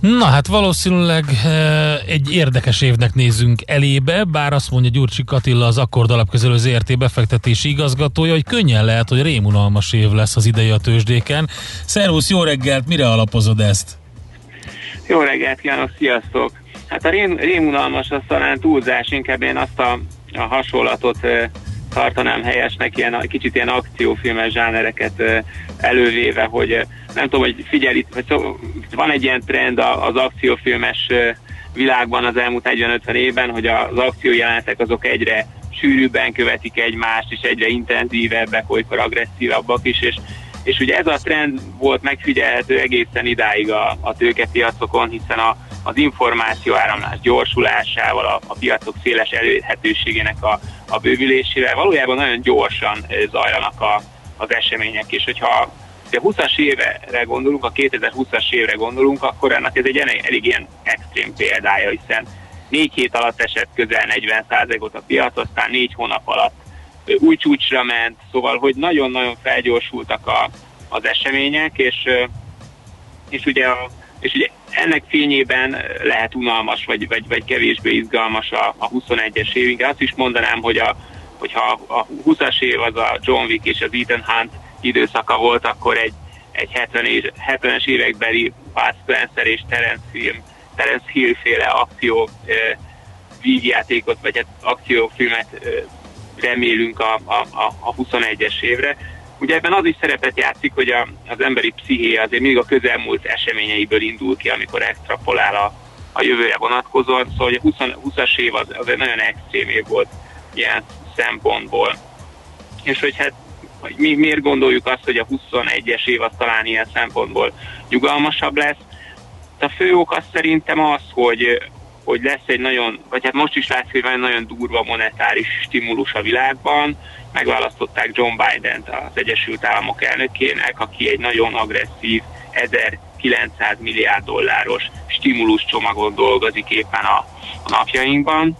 Na hát valószínűleg e, egy érdekes évnek nézünk elébe, bár azt mondja Gyurcsik Attila, az Akkord Alapkezelő ZRT befektetési igazgatója, hogy könnyen lehet, hogy rémunalmas év lesz az idei a tőzsdéken. Szervusz, jó reggelt, mire alapozod ezt? Jó reggelt kívánok, sziasztok! Hát a rém, rémunalmas az talán túlzás, inkább én azt a, a hasonlatot e, tartanám helyesnek, ilyen, kicsit ilyen akciófilmes zsánereket e, elővéve, hogy nem tudom, hogy figyelj, hogy szó, van egy ilyen trend az akciófilmes világban az elmúlt 40-50 évben, hogy az akciójelenetek azok egyre sűrűbben követik egymást, és egyre intenzívebbek, olykor agresszívabbak is, és, és ugye ez a trend volt megfigyelhető egészen idáig a, a tőkepiacokon, hiszen a, az információ áramlás gyorsulásával, a, a piacok széles elérhetőségének a, a bővülésével valójában nagyon gyorsan zajlanak a, az események, és hogyha ha 20-as évre gondolunk, a 2020-as évre gondolunk, akkor ennek ez egy elég, elég ilyen extrém példája, hiszen négy hét alatt esett közel 40%-ot a piac, aztán négy hónap alatt új csúcsra ment, szóval, hogy nagyon-nagyon felgyorsultak a, az események, és, és, ugye a, és ugye ennek fényében lehet unalmas, vagy, vagy, vagy kevésbé izgalmas a, a 21-es év. Inkább azt is mondanám, hogy a, hogyha a 20-as év az a John Wick és az Ethan Hunt időszaka volt, akkor egy, egy 70 és, 70-es évekbeli Bud Spencer és Terence Hill, Terence Hill féle akció eh, vígjátékot, vagy hát akciófilmet eh, remélünk a, a, a 21-es évre. Ugye ebben az is szerepet játszik, hogy a, az emberi psziché azért mindig a közelmúlt eseményeiből indul ki, amikor extrapolál a, a jövőre vonatkozóan, szóval a 20, 20-as év az, az egy nagyon extrém év volt ilyen szempontból. És hogy hát hogy mi miért gondoljuk azt, hogy a 21-es év az talán ilyen szempontból nyugalmasabb lesz. A fő ok az szerintem az, hogy, hogy lesz egy nagyon, vagy hát most is látszik, hogy van egy nagyon durva monetáris stimulus a világban. Megválasztották John Biden-t az Egyesült Államok elnökének, aki egy nagyon agresszív 1900 milliárd dolláros stimulus csomagon dolgozik éppen a, a napjainkban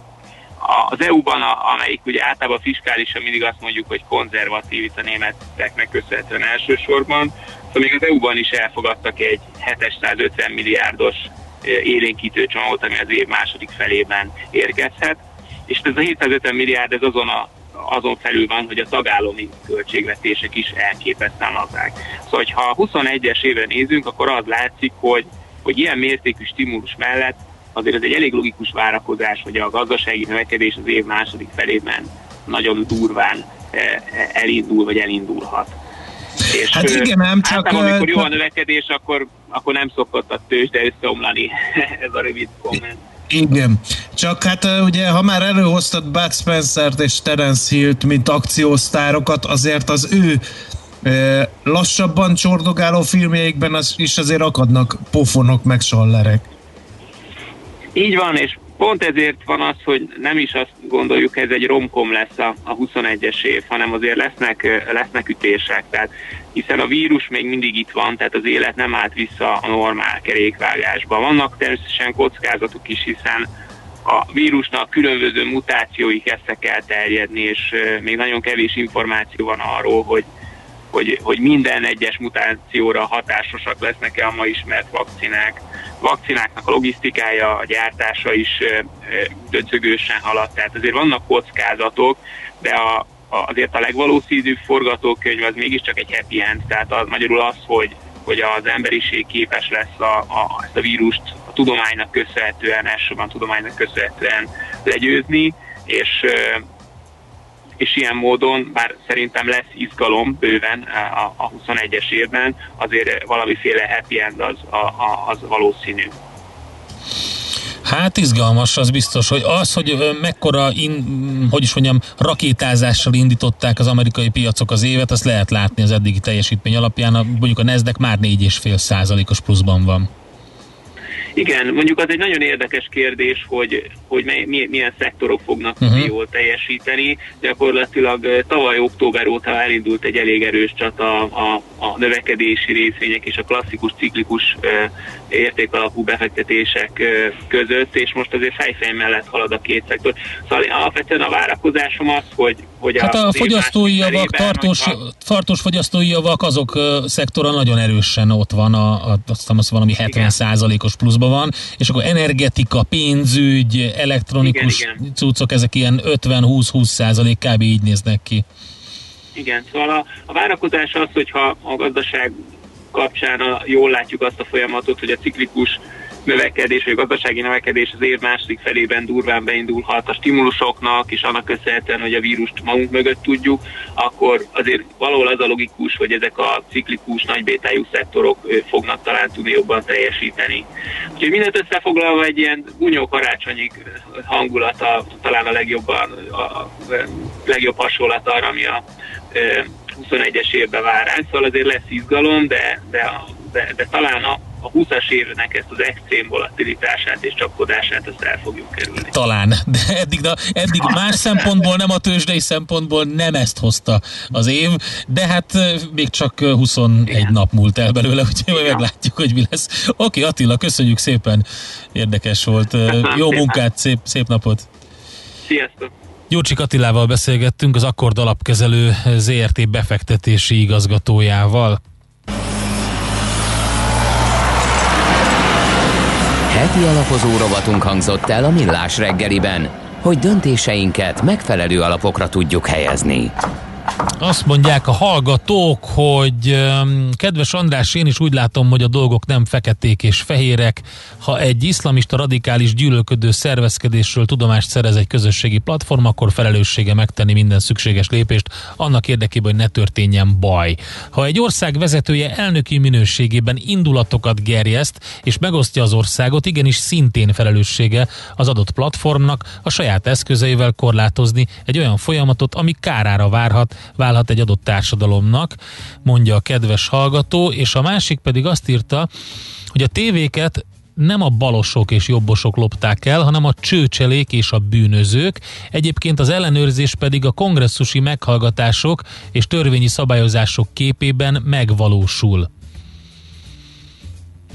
az EU-ban, amelyik ugye általában fiskálisan mindig azt mondjuk, hogy konzervatív itt a németeknek köszönhetően elsősorban, szóval még az EU-ban is elfogadtak egy 750 milliárdos élénkítő csomagot, ami az év második felében érkezhet, és ez a 750 milliárd ez azon a azon felül van, hogy a tagállami költségvetések is elképesztően lazák. Szóval, ha 21-es évre nézünk, akkor az látszik, hogy, hogy ilyen mértékű stimulus mellett azért ez egy elég logikus várakozás, hogy a gazdasági növekedés az év második felében nagyon durván eh, elindul, vagy elindulhat. És hát igen, nem csak... amikor jó a növekedés, akkor, akkor nem szokott a tőzsde összeomlani ez a rövid komment. Igen, csak hát ugye, ha már előhoztad Bud Spencer-t és Terence Hill-t, mint akciósztárokat, azért az ő lassabban csordogáló filmjeikben az is azért akadnak pofonok meg sallerek. Így van, és pont ezért van az, hogy nem is azt gondoljuk, ez egy romkom lesz a, a 21-es év, hanem azért lesznek, lesznek ütések. Tehát hiszen a vírus még mindig itt van, tehát az élet nem állt vissza a normál kerékvágásba. Vannak természetesen kockázatok is, hiszen a vírusnak különböző mutációi kezdtek el terjedni, és még nagyon kevés információ van arról, hogy, hogy, hogy minden egyes mutációra hatásosak lesznek-e a ma ismert vakcinák vakcináknak a logisztikája, a gyártása is döcögősen halad, tehát azért vannak kockázatok, de a, a, azért a legvalószínűbb forgatókönyv az mégiscsak egy happy end, tehát az magyarul az, hogy, hogy az emberiség képes lesz a, a, ezt a vírust a tudománynak köszönhetően, elsősorban a tudománynak köszönhetően legyőzni, és és ilyen módon, bár szerintem lesz izgalom bőven a, a 21-es évben, azért valamiféle happy end az, a, a, az valószínű. Hát izgalmas, az biztos, hogy az, hogy mekkora, in, hogy is mondjam, rakétázással indították az amerikai piacok az évet, azt lehet látni az eddigi teljesítmény alapján. Mondjuk a Nasdaq már 4,5 százalékos pluszban van. Igen, mondjuk az egy nagyon érdekes kérdés, hogy, hogy milyen szektorok fognak uh-huh. jól teljesíteni. Gyakorlatilag tavaly október óta elindult egy elég erős csata a, a növekedési részvények és a klasszikus ciklikus értékalapú befektetések között, és most azért fejfej mellett halad a két szektor. Szóval alapvetően a várakozásom az, hogy, hogy hát a, a fogyasztói javak, tartós, hogyha... tartós fogyasztói javak, azok szektora nagyon erősen ott van, a, a, azt hiszem az valami 70 százalékos pluszban van, és akkor energetika, pénzügy, elektronikus igen, igen. cuccok, ezek ilyen 50-20-20 százalék kb. így néznek ki. Igen, szóval a, a várakozás az, hogyha a gazdaság kapcsán a, jól látjuk azt a folyamatot, hogy a ciklikus növekedés, vagy a gazdasági növekedés az év második felében durván beindulhat a stimulusoknak, és annak köszönhetően, hogy a vírust magunk mögött tudjuk, akkor azért valahol az a logikus, hogy ezek a ciklikus, nagybétájú szektorok fognak talán tudni jobban teljesíteni. Úgyhogy mindent összefoglalva egy ilyen bunyó karácsonyi hangulata talán a legjobban, a legjobb hasonlat arra, ami a 21-es évben vár ránk, szóval azért lesz izgalom, de, de, de, de talán a, a 20-as évnek ezt az extrém volatilitását és csapkodását ezt el fogjuk kerülni. Talán, de eddig, de eddig más szempontból, nem a tőzsdei szempontból nem ezt hozta az év, de hát még csak 21 Igen. nap múlt el belőle, úgyhogy Igen. meglátjuk, hogy mi lesz. Oké, okay, Attila, köszönjük szépen, érdekes volt. Jó munkát, szép, szép napot! Sziasztok! Gyurcsik Attilával beszélgettünk, az Akkord alapkezelő ZRT befektetési igazgatójával. Heti alapozó rovatunk hangzott el a Millás reggeliben, hogy döntéseinket megfelelő alapokra tudjuk helyezni. Azt mondják a hallgatók, hogy kedves András, én is úgy látom, hogy a dolgok nem feketék és fehérek. Ha egy iszlamista radikális gyűlölködő szervezkedésről tudomást szerez egy közösségi platform, akkor felelőssége megtenni minden szükséges lépést annak érdekében, hogy ne történjen baj. Ha egy ország vezetője elnöki minőségében indulatokat gerjeszt és megosztja az országot, igenis szintén felelőssége az adott platformnak a saját eszközeivel korlátozni egy olyan folyamatot, ami kárára várhat, válhat egy adott társadalomnak, mondja a kedves hallgató, és a másik pedig azt írta, hogy a tévéket nem a balosok és jobbosok lopták el, hanem a csőcselék és a bűnözők. Egyébként az ellenőrzés pedig a kongresszusi meghallgatások és törvényi szabályozások képében megvalósul.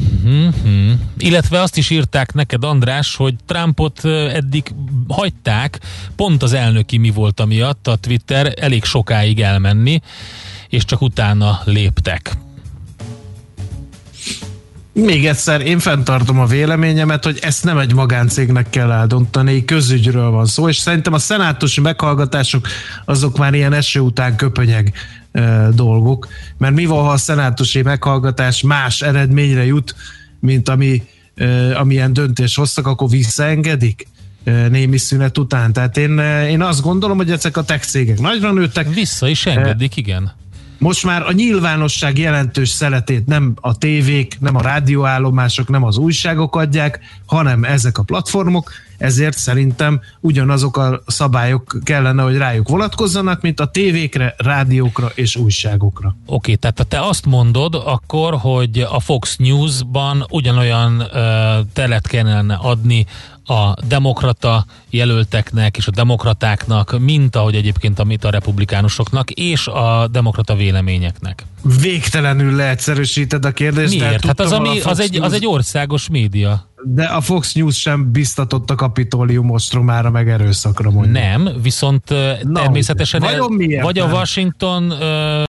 Mm-hmm. Illetve azt is írták neked, András, hogy Trumpot eddig hagyták, pont az elnöki mi volt miatt a Twitter elég sokáig elmenni, és csak utána léptek. Még egyszer, én fenntartom a véleményemet, hogy ezt nem egy magáncégnek kell eldontani, közügyről van szó, és szerintem a szenátusi meghallgatások azok már ilyen eső után köpönyeg dolgok, mert mi van, ha a szenátusi meghallgatás más eredményre jut, mint ami, amilyen döntés hoztak, akkor visszaengedik némi szünet után. Tehát én, én azt gondolom, hogy ezek a tech cégek nagyra nőttek. Vissza is engedik, igen. Most már a nyilvánosság jelentős szeletét nem a tévék, nem a rádióállomások, nem az újságok adják, hanem ezek a platformok, ezért szerintem ugyanazok a szabályok kellene, hogy rájuk vonatkozzanak, mint a tévékre, rádiókra és újságokra. Oké, tehát te azt mondod akkor, hogy a Fox News-ban ugyanolyan uh, telet kellene adni a demokrata jelölteknek és a demokratáknak, mint ahogy egyébként amit a republikánusoknak és a demokrata véleményeknek. Végtelenül leegyszerűsíted a kérdést. Miért? Hát az, ami, az, egy, az egy országos média. De a Fox News sem biztatott a kapitólium ostromára meg erőszakra mondjuk. Nem, viszont Na, természetesen el, vagy a Washington